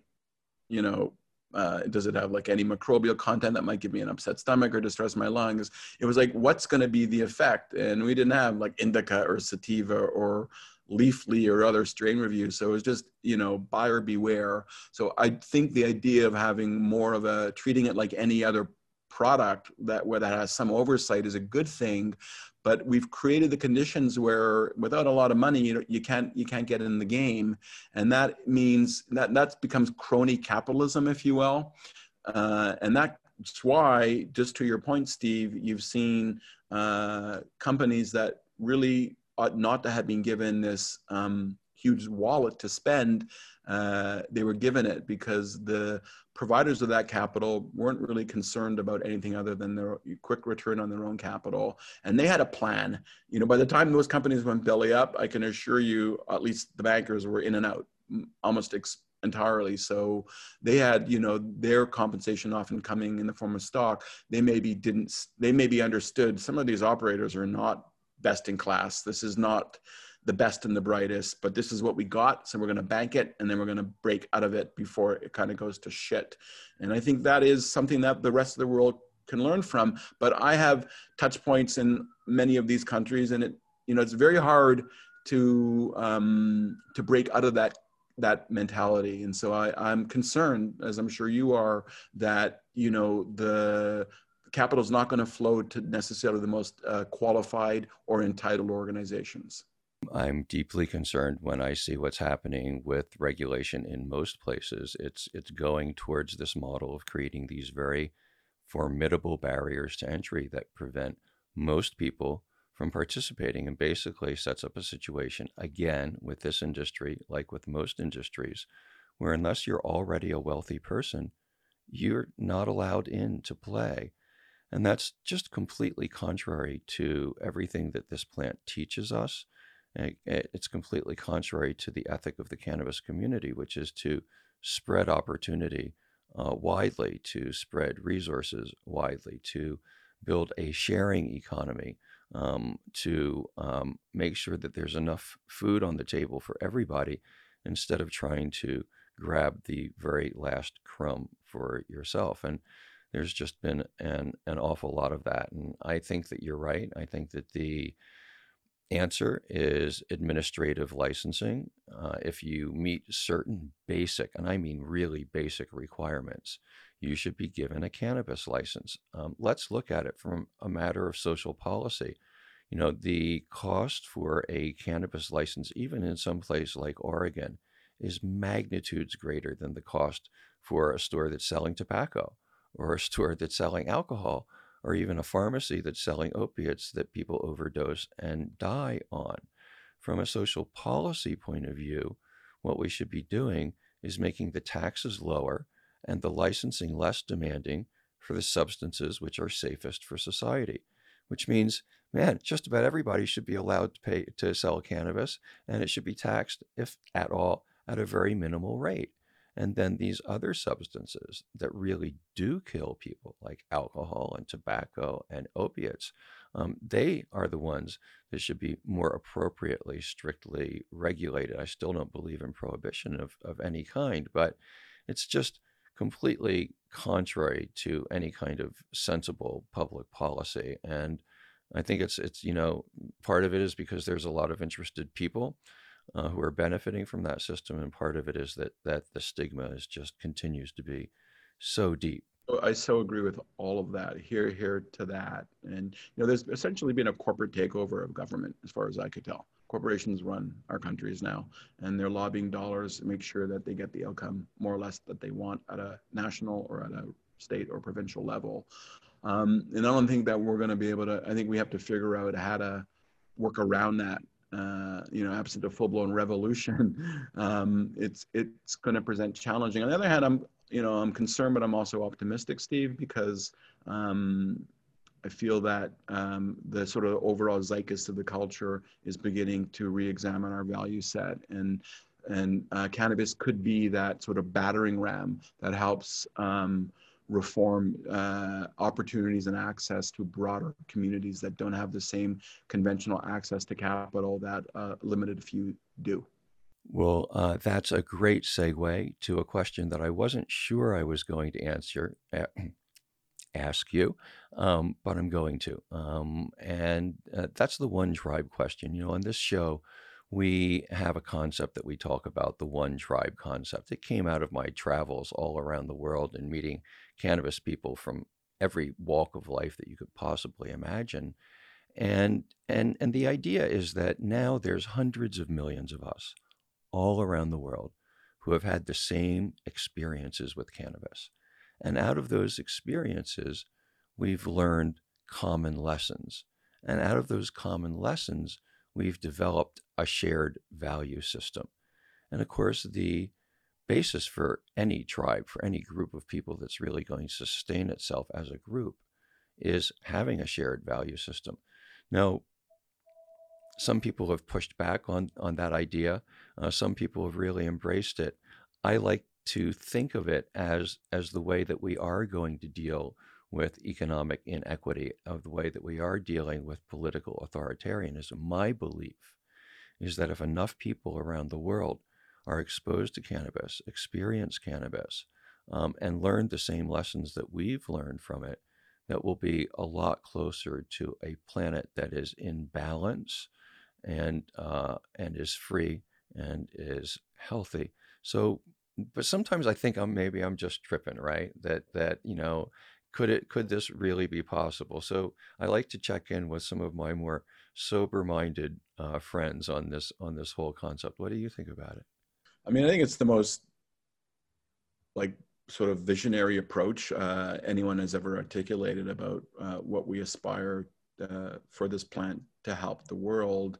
Speaker 3: you know, uh, does it have like any microbial content that might give me an upset stomach or distress my lungs? It was like, what's going to be the effect? And we didn't have like indica or sativa or leafly or other strain reviews. So it was just, you know, buyer beware. So I think the idea of having more of a treating it like any other product that where that has some oversight is a good thing but we've created the conditions where without a lot of money you, you can't you can't get in the game. And that means that that becomes crony capitalism if you will. Uh, and that's why just to your point steve you've seen uh, companies that really ought not to have been given this um, huge wallet to spend uh, they were given it because the providers of that capital weren't really concerned about anything other than their quick return on their own capital. And they had a plan. You know by the time those companies went belly up i can assure you at least the bankers were in and out almost ex- entirely. So they had you know their compensation often coming in the form of stock. They maybe didn't they maybe understood some of these operators are not best in class. This is not the best and the brightest, but this is what we got. So we're going to bank it and then we're going to break out of it before it kind of goes to shit. And I think that is something that the rest of the world can learn from. But I have touch points in many of these countries and it, you know, it's very hard to, um, to break out of that that mentality and so I, i'm concerned as i'm sure you are that you know the capital is not going to flow to necessarily the most uh, qualified or entitled organizations
Speaker 1: I'm deeply concerned when I see what's happening with regulation in most places. It's it's going towards this model of creating these very formidable barriers to entry that prevent most people from participating and basically sets up a situation again with this industry like with most industries where unless you're already a wealthy person you're not allowed in to play and that's just completely contrary to everything that this plant teaches us it's completely contrary to the ethic of the cannabis community, which is to spread opportunity uh, widely, to spread resources widely, to build a sharing economy, um, to um, make sure that there's enough food on the table for everybody instead of trying to grab the very last crumb for yourself. And there's just been an, an awful lot of that. And I think that you're right. I think that the answer is administrative licensing. Uh, if you meet certain basic, and I mean really basic requirements, you should be given a cannabis license. Um, let's look at it from a matter of social policy. You know, the cost for a cannabis license, even in some place like Oregon, is magnitudes greater than the cost for a store that's selling tobacco or a store that's selling alcohol or even a pharmacy that's selling opiates that people overdose and die on. From a social policy point of view, what we should be doing is making the taxes lower and the licensing less demanding for the substances which are safest for society, which means, man, just about everybody should be allowed to pay to sell cannabis and it should be taxed, if at all, at a very minimal rate. And then these other substances that really do kill people, like alcohol and tobacco and opiates, um, they are the ones that should be more appropriately, strictly regulated. I still don't believe in prohibition of, of any kind, but it's just completely contrary to any kind of sensible public policy. And I think it's it's you know part of it is because there's a lot of interested people uh, who are benefiting from that system, and part of it is that that the stigma is just continues to be so deep.
Speaker 3: I so agree with all of that. Here, here to that, and you know, there's essentially been a corporate takeover of government, as far as I could tell. Corporations run our countries now, and they're lobbying dollars to make sure that they get the outcome more or less that they want at a national or at a state or provincial level. Um, and I don't think that we're going to be able to. I think we have to figure out how to work around that uh, you know, absent a full-blown revolution, um, it's it's going to present challenging. On the other hand, I'm you know I'm concerned, but I'm also optimistic, Steve, because um, I feel that um, the sort of overall zeitgeist of the culture is beginning to re-examine our value set, and and uh, cannabis could be that sort of battering ram that helps. Um, reform uh, opportunities and access to broader communities that don't have the same conventional access to capital that uh, limited few do.
Speaker 1: Well, uh, that's a great segue to a question that I wasn't sure I was going to answer, ask you, um, but I'm going to. Um, and uh, that's the one tribe question. You know, on this show, we have a concept that we talk about the one tribe concept. It came out of my travels all around the world and meeting cannabis people from every walk of life that you could possibly imagine. And and and the idea is that now there's hundreds of millions of us all around the world who have had the same experiences with cannabis. And out of those experiences, we've learned common lessons. And out of those common lessons, we've developed a shared value system. And of course, the basis for any tribe, for any group of people that's really going to sustain itself as a group, is having a shared value system. Now, some people have pushed back on, on that idea. Uh, some people have really embraced it. I like to think of it as, as the way that we are going to deal with economic inequity, of the way that we are dealing with political authoritarianism. My belief is that if enough people around the world are exposed to cannabis, experience cannabis, um, and learn the same lessons that we've learned from it, that will be a lot closer to a planet that is in balance and uh, and is free and is healthy. So, but sometimes I think I'm maybe I'm just tripping, right? That that you know could it could this really be possible? So i like to check in with some of my more sober minded uh, friends on this on this whole concept. What do you think about it?
Speaker 3: I mean i think it's the most like sort of visionary approach uh, anyone has ever articulated about uh, what we aspire uh, for this plant to help the world.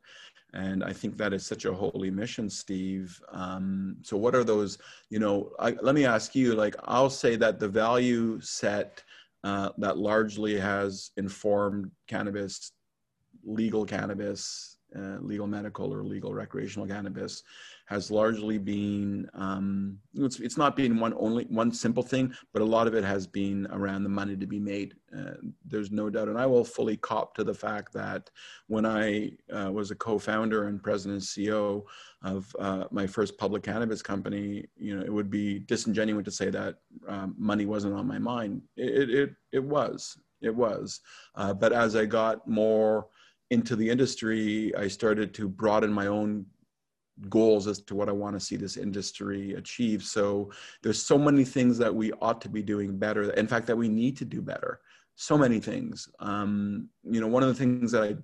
Speaker 3: And i think that is such a holy mission steve. Um, so what are those you know I, let me ask you like i'll say that the value set uh, that largely has informed cannabis, legal cannabis, uh, legal medical or legal recreational cannabis has largely been um, it's, it's not been one only one simple thing but a lot of it has been around the money to be made. Uh, there's no doubt and i will fully cop to the fact that when i uh, was a co-founder and president and ceo of uh, my first public cannabis company you know it would be disingenuous to say that um, money wasn't on my mind. It, it, it was it was. Uh, but as i got more into the industry, I started to broaden my own goals as to what I want to see this industry achieve. So there's so many things that we ought to be doing better. In fact, that we need to do better. So many things. Um, you know, one of the things that I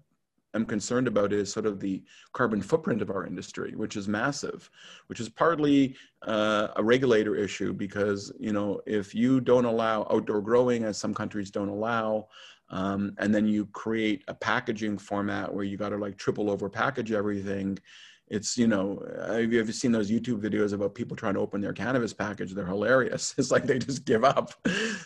Speaker 3: am concerned about is sort of the carbon footprint of our industry, which is massive, which is partly uh, a regulator issue because you know if you don't allow outdoor growing, as some countries don't allow, um, and then you create a packaging format where you got to like triple over package everything. It's you know have you ever seen those youtube videos about people trying to open their cannabis package? They're hilarious. It's like they just give up.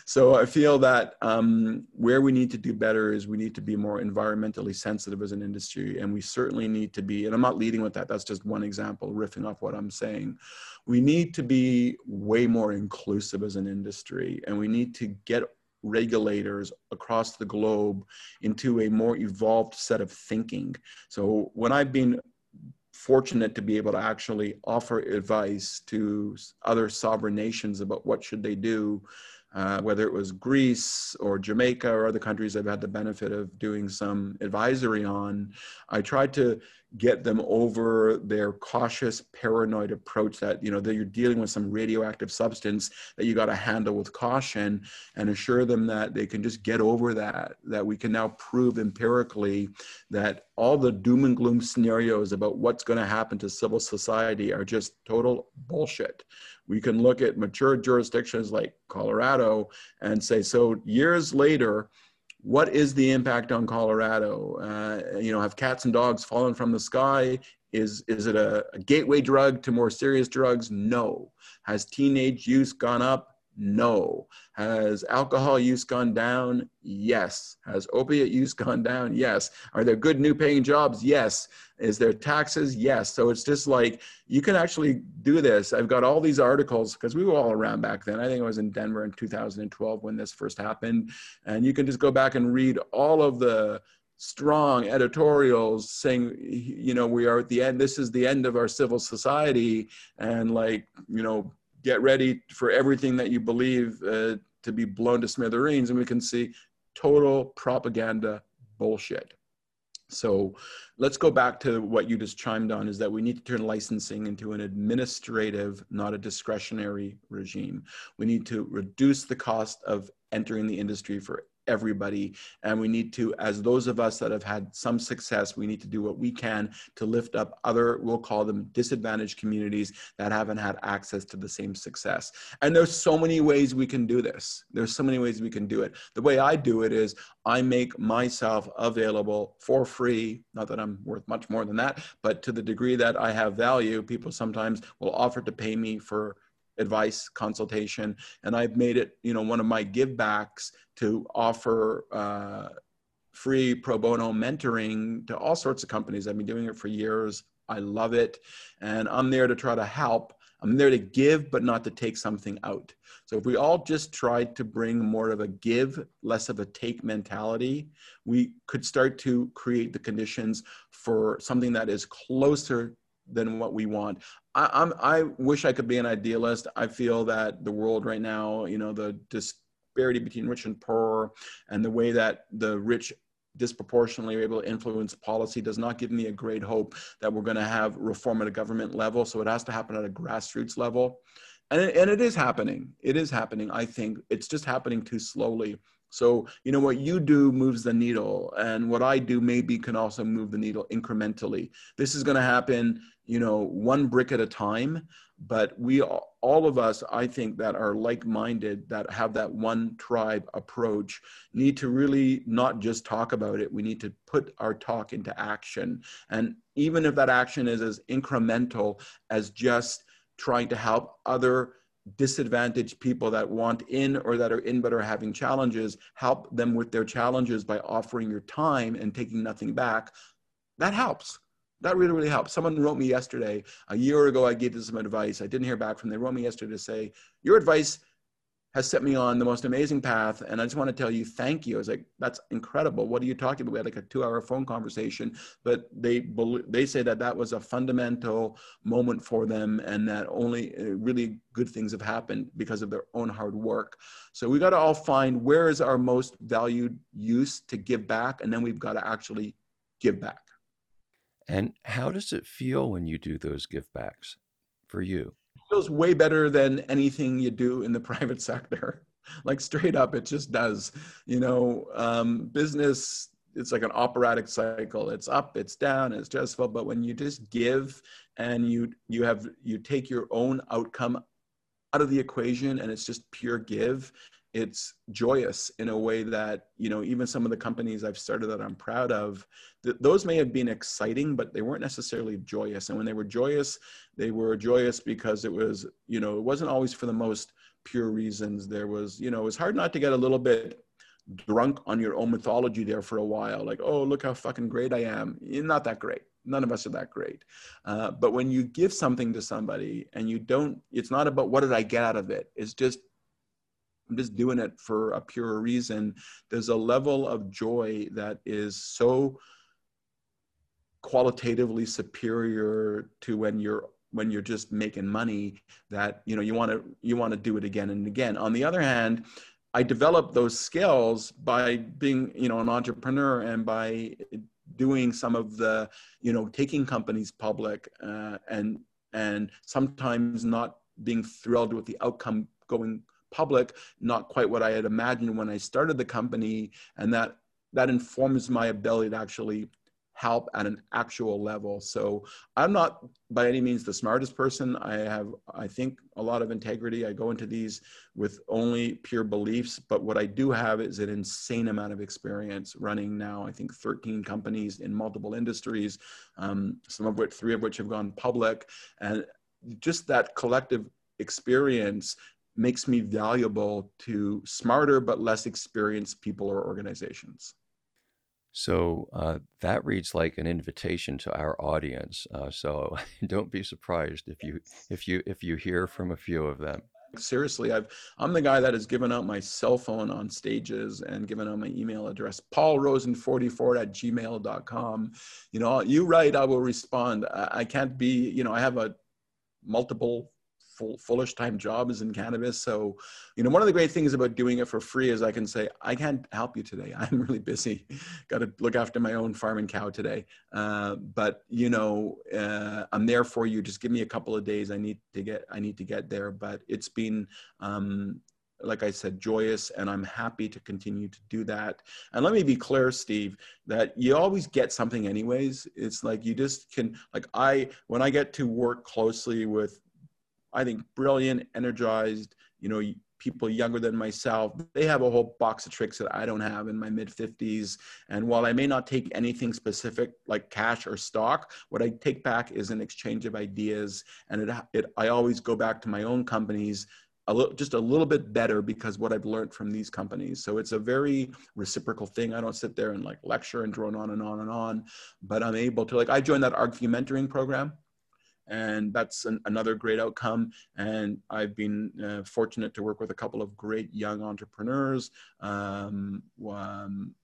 Speaker 3: So i feel that um, where we need to do better is we need to be more environmentally sensitive as an industry and we certainly need to be and i'm not leading with that. That's just one example riffing off what i'm saying. We need to be way more inclusive as an industry and we need to get regulators across the globe into a more evolved set of thinking. So when I've been fortunate to be able to actually offer advice to other sovereign nations about what should they do uh, whether it was Greece or Jamaica or other countries I've had the benefit of doing some advisory on, I tried to get them over their cautious, paranoid approach that, you know, that you're dealing with some radioactive substance that you got to handle with caution and assure them that they can just get over that, that we can now prove empirically that all the doom and gloom scenarios about what's going to happen to civil society are just total bullshit we can look at mature jurisdictions like Colorado and say, so years later, what is the impact on Colorado? Uh, you know, have cats and dogs fallen from the sky? Is, is it a, a gateway drug to more serious drugs? No. Has teenage use gone up? No. Has alcohol use gone down? Yes. Has opiate use gone down? Yes. Are there good new paying jobs? Yes. Is there taxes? Yes. So it's just like you can actually do this. I've got all these articles because we were all around back then. I think I was in Denver in 2012 when this first happened. And you can just go back and read all of the strong editorials saying you know we are at the end this is the end of our civil society and like you know get ready for everything that you believe uh, to be blown to smithereens and we can see total propaganda bullshit so let's go back to what you just chimed on is that we need to turn licensing into an administrative, not a discretionary regime. We need to reduce the cost of entering the industry for everybody. And we need to, as those of us that have had some success, we need to do what we can to lift up other, we'll call them disadvantaged communities that haven't had access to the same success. And there's so many ways we can do this. There's so many ways we can do it. The way I do it is I make myself available for free. Not that I'm worth much more than that, but to the degree that I have value, people sometimes will offer to pay me for advice consultation and i've made it you know one of my give backs to offer uh, free pro bono mentoring to all sorts of companies. I've been doing it for years. I love it. And i'm there to try to help. I'm there to give but not to take something out. So if we all just tried to bring more of a give less of a take mentality we could start to create the conditions for something that is closer than what we want. I, I'm, I wish I could be an idealist. I feel that the world right now, you know, the disparity between rich and poor and the way that the rich disproportionately are able to influence policy does not give me a great hope that we're going to have reform at a government level. So it has to happen at a grassroots level. And it, and it is happening. It is happening. I think it's just happening too slowly. So, you know, what you do moves the needle, and what I do maybe can also move the needle incrementally. This is going to happen, you know, one brick at a time. But we, all of us, I think, that are like minded, that have that one tribe approach, need to really not just talk about it. We need to put our talk into action. And even if that action is as incremental as just trying to help other disadvantaged people that want in or that are in but are having challenges, help them with their challenges by offering your time and taking nothing back. That helps. That really, really helps. Someone wrote me yesterday, a year ago, I gave them some advice. I didn't hear back from them. They wrote me yesterday to say, Your advice has set me on the most amazing path. And I just want to tell you, thank you. I was like, that's incredible. What are you talking about? We had like a two hour phone conversation, but they, they say that that was a fundamental moment for them and that only uh, really good things have happened because of their own hard work. So we got to all find where is our most valued use to give back. And then we've got to actually give back.
Speaker 1: And how does it feel when you do those give backs for you?
Speaker 3: Feels way better than anything you do in the private sector. like straight up, it just does. You know, um, business it's like an operatic cycle it's up it's down it's stressful but when you just give and you you have you take your own outcome out of the equation and it's just pure give it's joyous in a way that you know even some of the companies i've started that i'm proud of th- those may have been exciting but they weren't necessarily joyous. And when they were joyous they were joyous because it was you know it wasn't always for the most pure reasons. There was you know it was hard not to get a little bit drunk on your own mythology there for a while. Like oh look how fucking great i am. You're not that great. None of us are that great. Uh, but when you give something to somebody and you don't it's not about what did i get out of it. It's just i'm just doing it for a pure reason. There's a level of joy that is so qualitatively superior to when you're when you're just making money that you know you want to you want to do it again and again. On the other hand I developed those skills by being, you know, an entrepreneur and by doing some of the, you know, taking companies public uh, and and sometimes not being thrilled with the outcome going public, not quite what I had imagined when I started the company, and that that informs my ability to actually help at an actual level. So I'm not by any means the smartest person. I have, I think, a lot of integrity. I go into these with only pure beliefs, but what I do have is an insane amount of experience running now, I think 13 companies in multiple industries, um, some of which, three of which have gone public. And just that collective experience makes me valuable to smarter but less experienced people or organizations.
Speaker 1: So uh, that reads like an invitation to our audience. Uh, so don't be surprised if you if you if you hear from a few of them.
Speaker 3: Seriously, I've I'm the guy that has given out my cell phone on stages and given out my email address, paulrosen44 at gmail.com. You know, you write, I will respond. I, I can't be, you know, I have a multiple full, fullish time job is in cannabis. So, you know, one of the great things about doing it for free is I can say, I can't help you today. I'm really busy. Got to look after my own farm and cow today. Uh, but you know, uh, I'm there for you. Just give me a couple of days. I need to get, I need to get there. But it's been, um, like I said, joyous, and I'm happy to continue to do that. And let me be clear, Steve, that you always get something anyways. It's like you just can, like I, when I get to work closely with I think brilliant, energized, you know, people younger than myself, they have a whole box of tricks that I don't have in my mid 50s. And while I may not take anything specific like cash or stock, what I take back is an exchange of ideas. And it, it I always go back to my own companies a little, just a little bit better because what I've learned from these companies. So it's a very reciprocal thing. I don't sit there and like lecture and drone on and on and on, but I'm able to like, I joined that ArcView mentoring program and that's an, another great outcome. And I've been uh, fortunate to work with a couple of great young entrepreneurs. Um, um,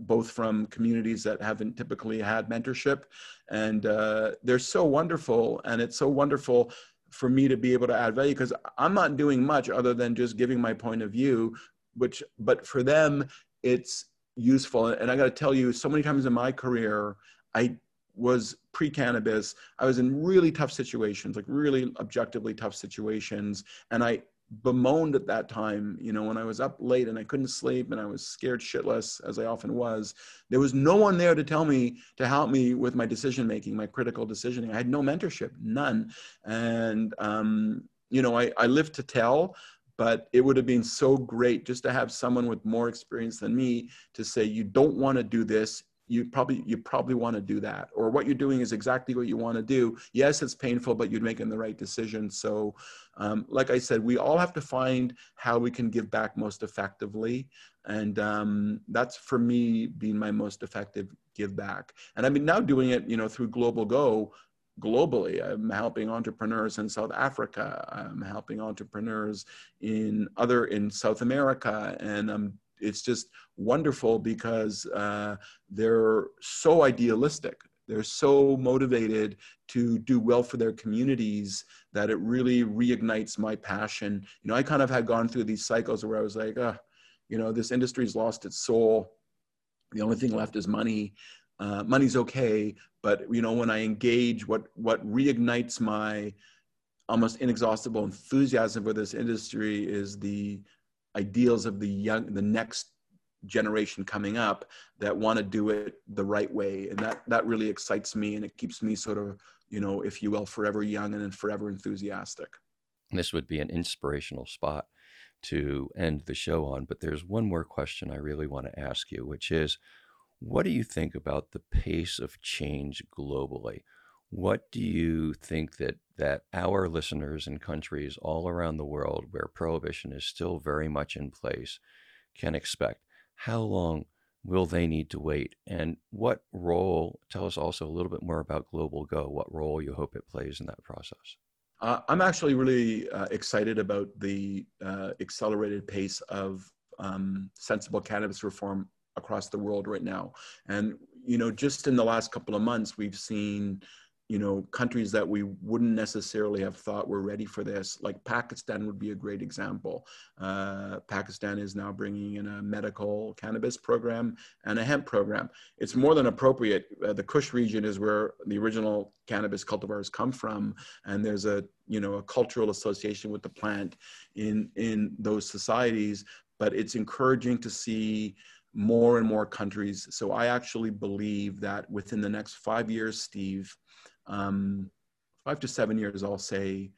Speaker 3: both from communities that haven't typically had mentorship, and uh, they're so wonderful. And it's so wonderful for me to be able to add value because I'm not doing much other than just giving my point of view. Which, but for them, it's useful. And I got to tell you, so many times in my career, I was pre-cannabis. I was in really tough situations like really objectively tough situations. And i bemoaned at that time you know when i was up late and i couldn't sleep and i was scared shitless as i often was there was no one there to tell me to help me with my decision making my critical decisioning. I had no mentorship none. And um, you know I, I lived to tell but it would have been so great just to have someone with more experience than me to say you don't want to do this you probably you probably want to do that. Or what you're doing is exactly what you want to do. Yes it's painful but you're making the right decision. So um, like i said we all have to find how we can give back most effectively. And um, that's for me being my most effective give back. And i've been now doing it you know through global go globally. I'm helping entrepreneurs in South Africa. I'm helping entrepreneurs in other in South America, and I'm it's just wonderful because uh, they're so idealistic. They're so motivated to do well for their communities that it really reignites my passion. You know i kind of had gone through these cycles where i was like oh, you know this industry's lost its soul. The only thing left is money. Uh, money's okay but you know when i engage what what reignites my almost inexhaustible enthusiasm for this industry is the ideals of the young, the next generation coming up that want to do it the right way. And that that really excites me and it keeps me sort of you know if you will forever young and forever enthusiastic.
Speaker 1: This would be an inspirational spot to end the show on but there's one more question i really want to ask you which is what do you think about the pace of change globally what do you think that that our listeners in countries all around the world where prohibition is still very much in place can expect how long will they need to wait? And what role, tell us also a little bit more about Global Go, what role you hope it plays in that process.
Speaker 3: Uh, I'm actually really uh, excited about the uh, accelerated pace of um, sensible cannabis reform across the world right now. And, you know, just in the last couple of months, we've seen you know countries that we wouldn't necessarily have thought were ready for this like pakistan would be a great example. Uh, pakistan is now bringing in a medical cannabis program and a hemp program. It's more than appropriate. Uh, the kush region is where the original cannabis cultivars come from and there's a you know a cultural association with the plant in in those societies but it's encouraging to see more and more countries. So i actually believe that within the next five years steve um, five to seven years, I'll say,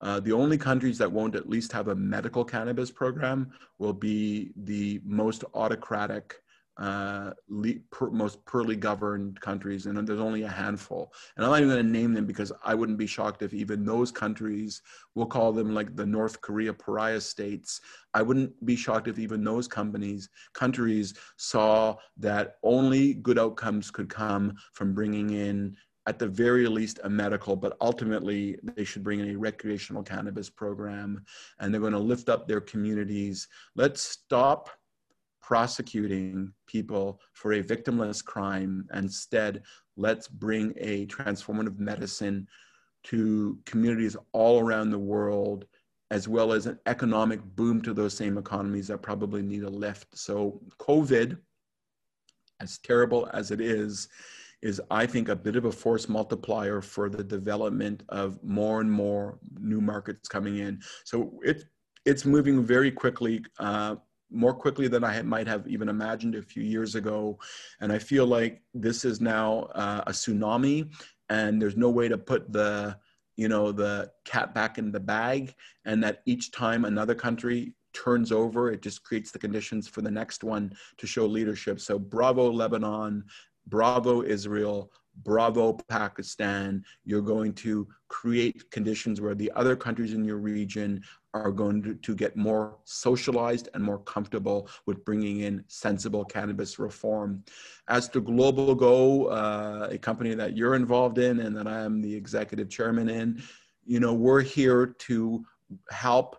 Speaker 3: uh, the only countries that won't at least have a medical cannabis program will be the most autocratic, uh, le- per, most poorly governed countries, and there's only a handful. And I'm not even going to name them because I wouldn't be shocked if even those countries, we'll call them like the North Korea pariah states. I wouldn't be shocked if even those companies, countries saw that only good outcomes could come from bringing in at the very least a medical, but ultimately they should bring in a recreational cannabis program and they're going to lift up their communities. Let's stop prosecuting people for a victimless crime. Instead, let's bring a transformative medicine to communities all around the world, as well as an economic boom to those same economies that probably need a lift. So, COVID, as terrible as it is, is I think a bit of a force multiplier for the development of more and more new markets coming in. So it it's moving very quickly. Uh, more quickly than I might have even imagined a few years ago. And I feel like this is now uh, a tsunami and there's no way to put the, you know, the cat back in the bag and that each time another country turns over, it just creates the conditions for the next one to show leadership. So bravo Lebanon, bravo Israel, bravo Pakistan. You're going to create conditions where the other countries in your region are going to, get more socialized and more comfortable with bringing in sensible cannabis reform. As to Global Go, uh, a company that you're involved in and that I am the executive chairman in, you know, we're here to help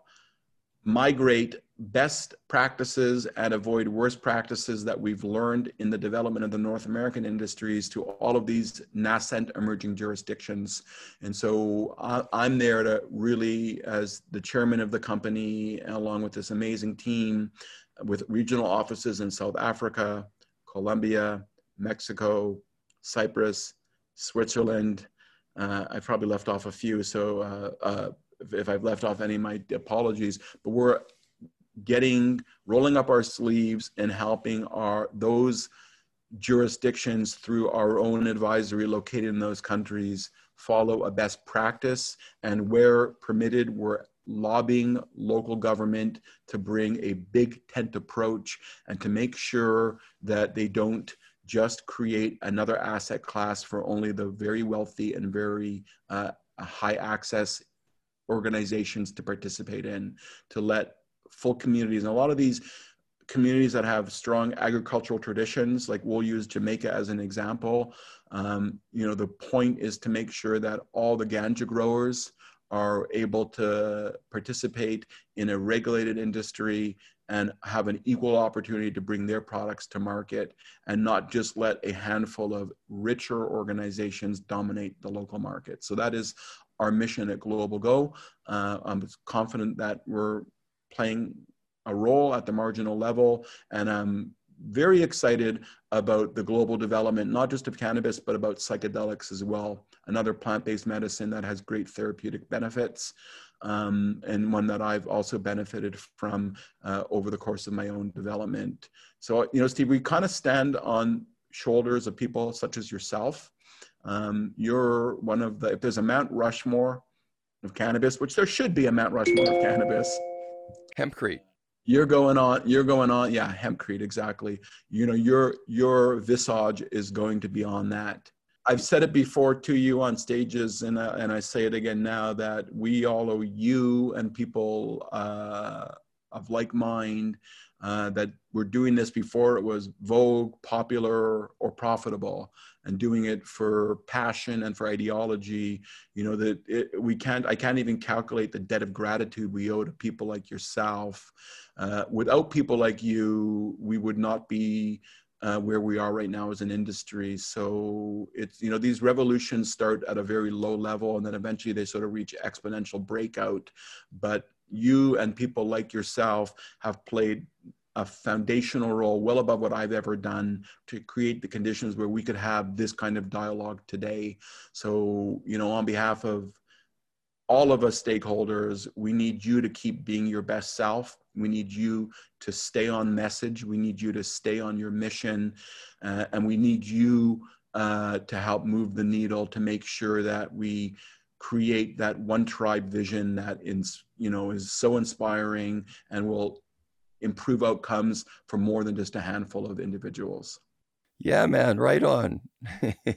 Speaker 3: migrate best practices and avoid worst practices that we've learned in the development of the North American industries to all of these nascent emerging jurisdictions. And so I'm there to really, as the chairman of the company, along with this amazing team with regional offices in South Africa, Colombia, Mexico, Cyprus, Switzerland. Uh, I probably left off a few, so uh, uh, if I've left off any, my apologies. But we're getting rolling up our sleeves and helping our those jurisdictions through our own advisory located in those countries follow a best practice. And where permitted we're lobbying local government to bring a big tent approach and to make sure that they don't just create another asset class for only the very wealthy and very uh, high access organizations to participate in to let full communities. And a lot of these communities that have strong agricultural traditions, like we'll use Jamaica as an example. Um, you know, the point is to make sure that all the ganja growers are able to participate in a regulated industry and have an equal opportunity to bring their products to market and not just let a handful of richer organizations dominate the local market. So that is our mission at Global Go. Uh, I'm confident that we're playing a role at the marginal level. And I'm very excited about the global development, not just of cannabis, but about psychedelics as well. Another plant based medicine that has great therapeutic benefits. um, and one that I've also benefited from uh, over the course of my own development. So, you know, Steve, we kind of stand on shoulders of people such as yourself. Um, you're one of the, if there's a Mount Rushmore of cannabis, which there should be a Mount Rushmore of cannabis.
Speaker 1: Hempcrete.
Speaker 3: You're going on, you're going on, yeah, hempcrete, exactly. You know, your your visage is going to be on that. I've said it before to you on stages, and and I say it again now that we all owe you and people uh, of like mind uh, that we're doing this before it was vogue, popular, or profitable, and doing it for passion and for ideology. You know that it, we can't. I can't even calculate the debt of gratitude we owe to people like yourself. Uh, without people like you, we would not be uh, where we are right now as an industry. So it's, you know, these revolutions start at a very low level and then eventually they sort of reach exponential breakout. But you and people like yourself have played a foundational role well above what I've ever done to create the conditions where we could have this kind of dialogue today. So, you know, on behalf of all of us stakeholders, we need you to keep being your best self. We need you to stay on message. We need you to stay on your mission. Uh, and we need you uh, to help move the needle to make sure that we create that one tribe vision that is, you know, is so inspiring and will improve outcomes for more than just a handful of individuals.
Speaker 1: Yeah, man, right on.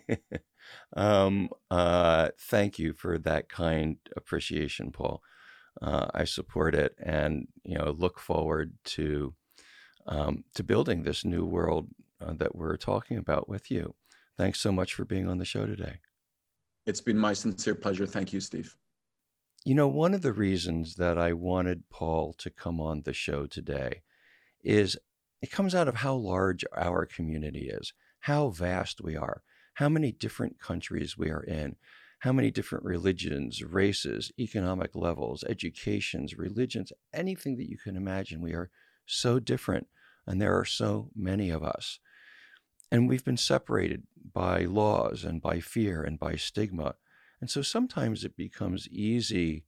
Speaker 1: um, uh, thank you for that kind appreciation, Paul. Uh, I support it, and you know, look forward to um, to building this new world uh, that we're talking about with you. Thanks so much for being on the show today.
Speaker 3: It's been my sincere pleasure. Thank you, Steve.
Speaker 1: You know, one of the reasons that I wanted Paul to come on the show today is it comes out of how large our community is, how vast we are, how many different countries we are in, how many different religions, races, economic levels, educations, religions, anything that you can imagine. We are so different, and there are so many of us. And we've been separated by laws and by fear and by stigma. And so sometimes it becomes easy,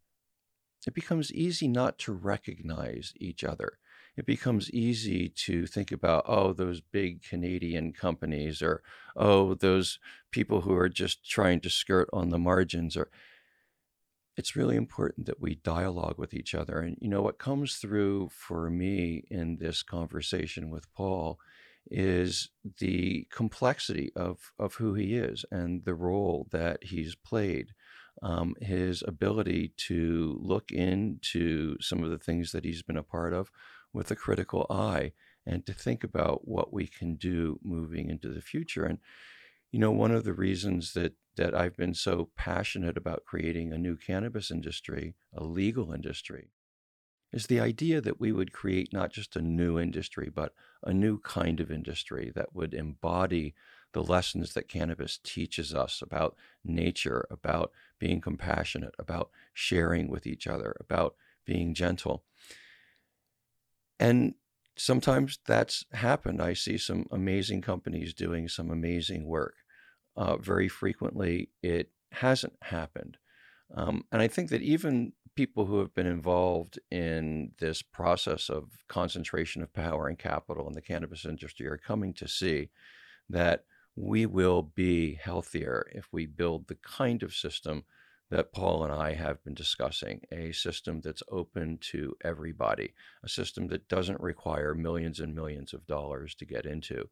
Speaker 1: it becomes easy not to recognize each other it becomes easy to think about, oh, those big Canadian companies, or oh, those people who are just trying to skirt on the margins, or it's really important that we dialogue with each other. And you know what comes through for me in this conversation with Paul is the complexity of of who he is and the role that he's played. Um, his ability to look into some of the things that he's been a part of, with a critical eye and to think about what we can do moving into the future. And, you know, one of the reasons that, that I've been so passionate about creating a new cannabis industry, a legal industry, is the idea that we would create not just a new industry, but a new kind of industry that would embody the lessons that cannabis teaches us about nature, about being compassionate, about sharing with each other, about being gentle. And sometimes that's happened. I see some amazing companies doing some amazing work. Uh, very frequently, it hasn't happened. Um, and I think that even people who have been involved in this process of concentration of power and capital in the cannabis industry are coming to see that we will be healthier if we build the kind of system that Paul and I have been discussing a system that's open to everybody, a system that doesn't require millions and millions of dollars to get into,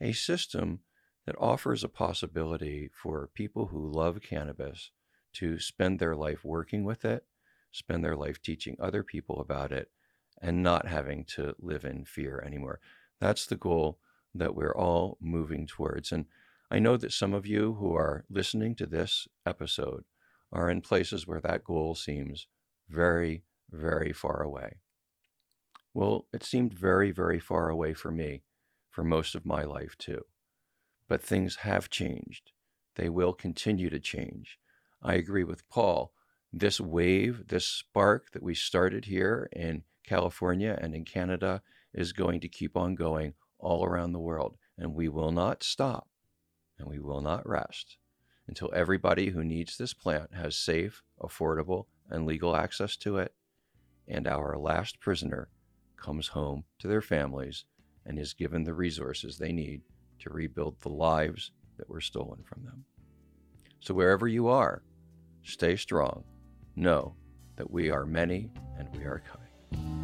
Speaker 1: a system that offers a possibility for people who love cannabis to spend their life working with it, spend their life teaching other people about it, and not having to live in fear anymore. That's the goal that we're all moving towards. And I know that some of you who are listening to this episode are in places where that goal seems very, very far away. Well, it seemed very, very far away for me for most of my life, too. But things have changed. They will continue to change. I agree with Paul. This wave, this spark that we started here in California and in Canada is going to keep on going all around the world. And we will not stop and we will not rest until everybody who needs this plant has safe, affordable, and legal access to it. And our last prisoner comes home to their families and is given the resources they need to rebuild the lives that were stolen from them. So, wherever you are, stay strong. Know that we are many and we are kind.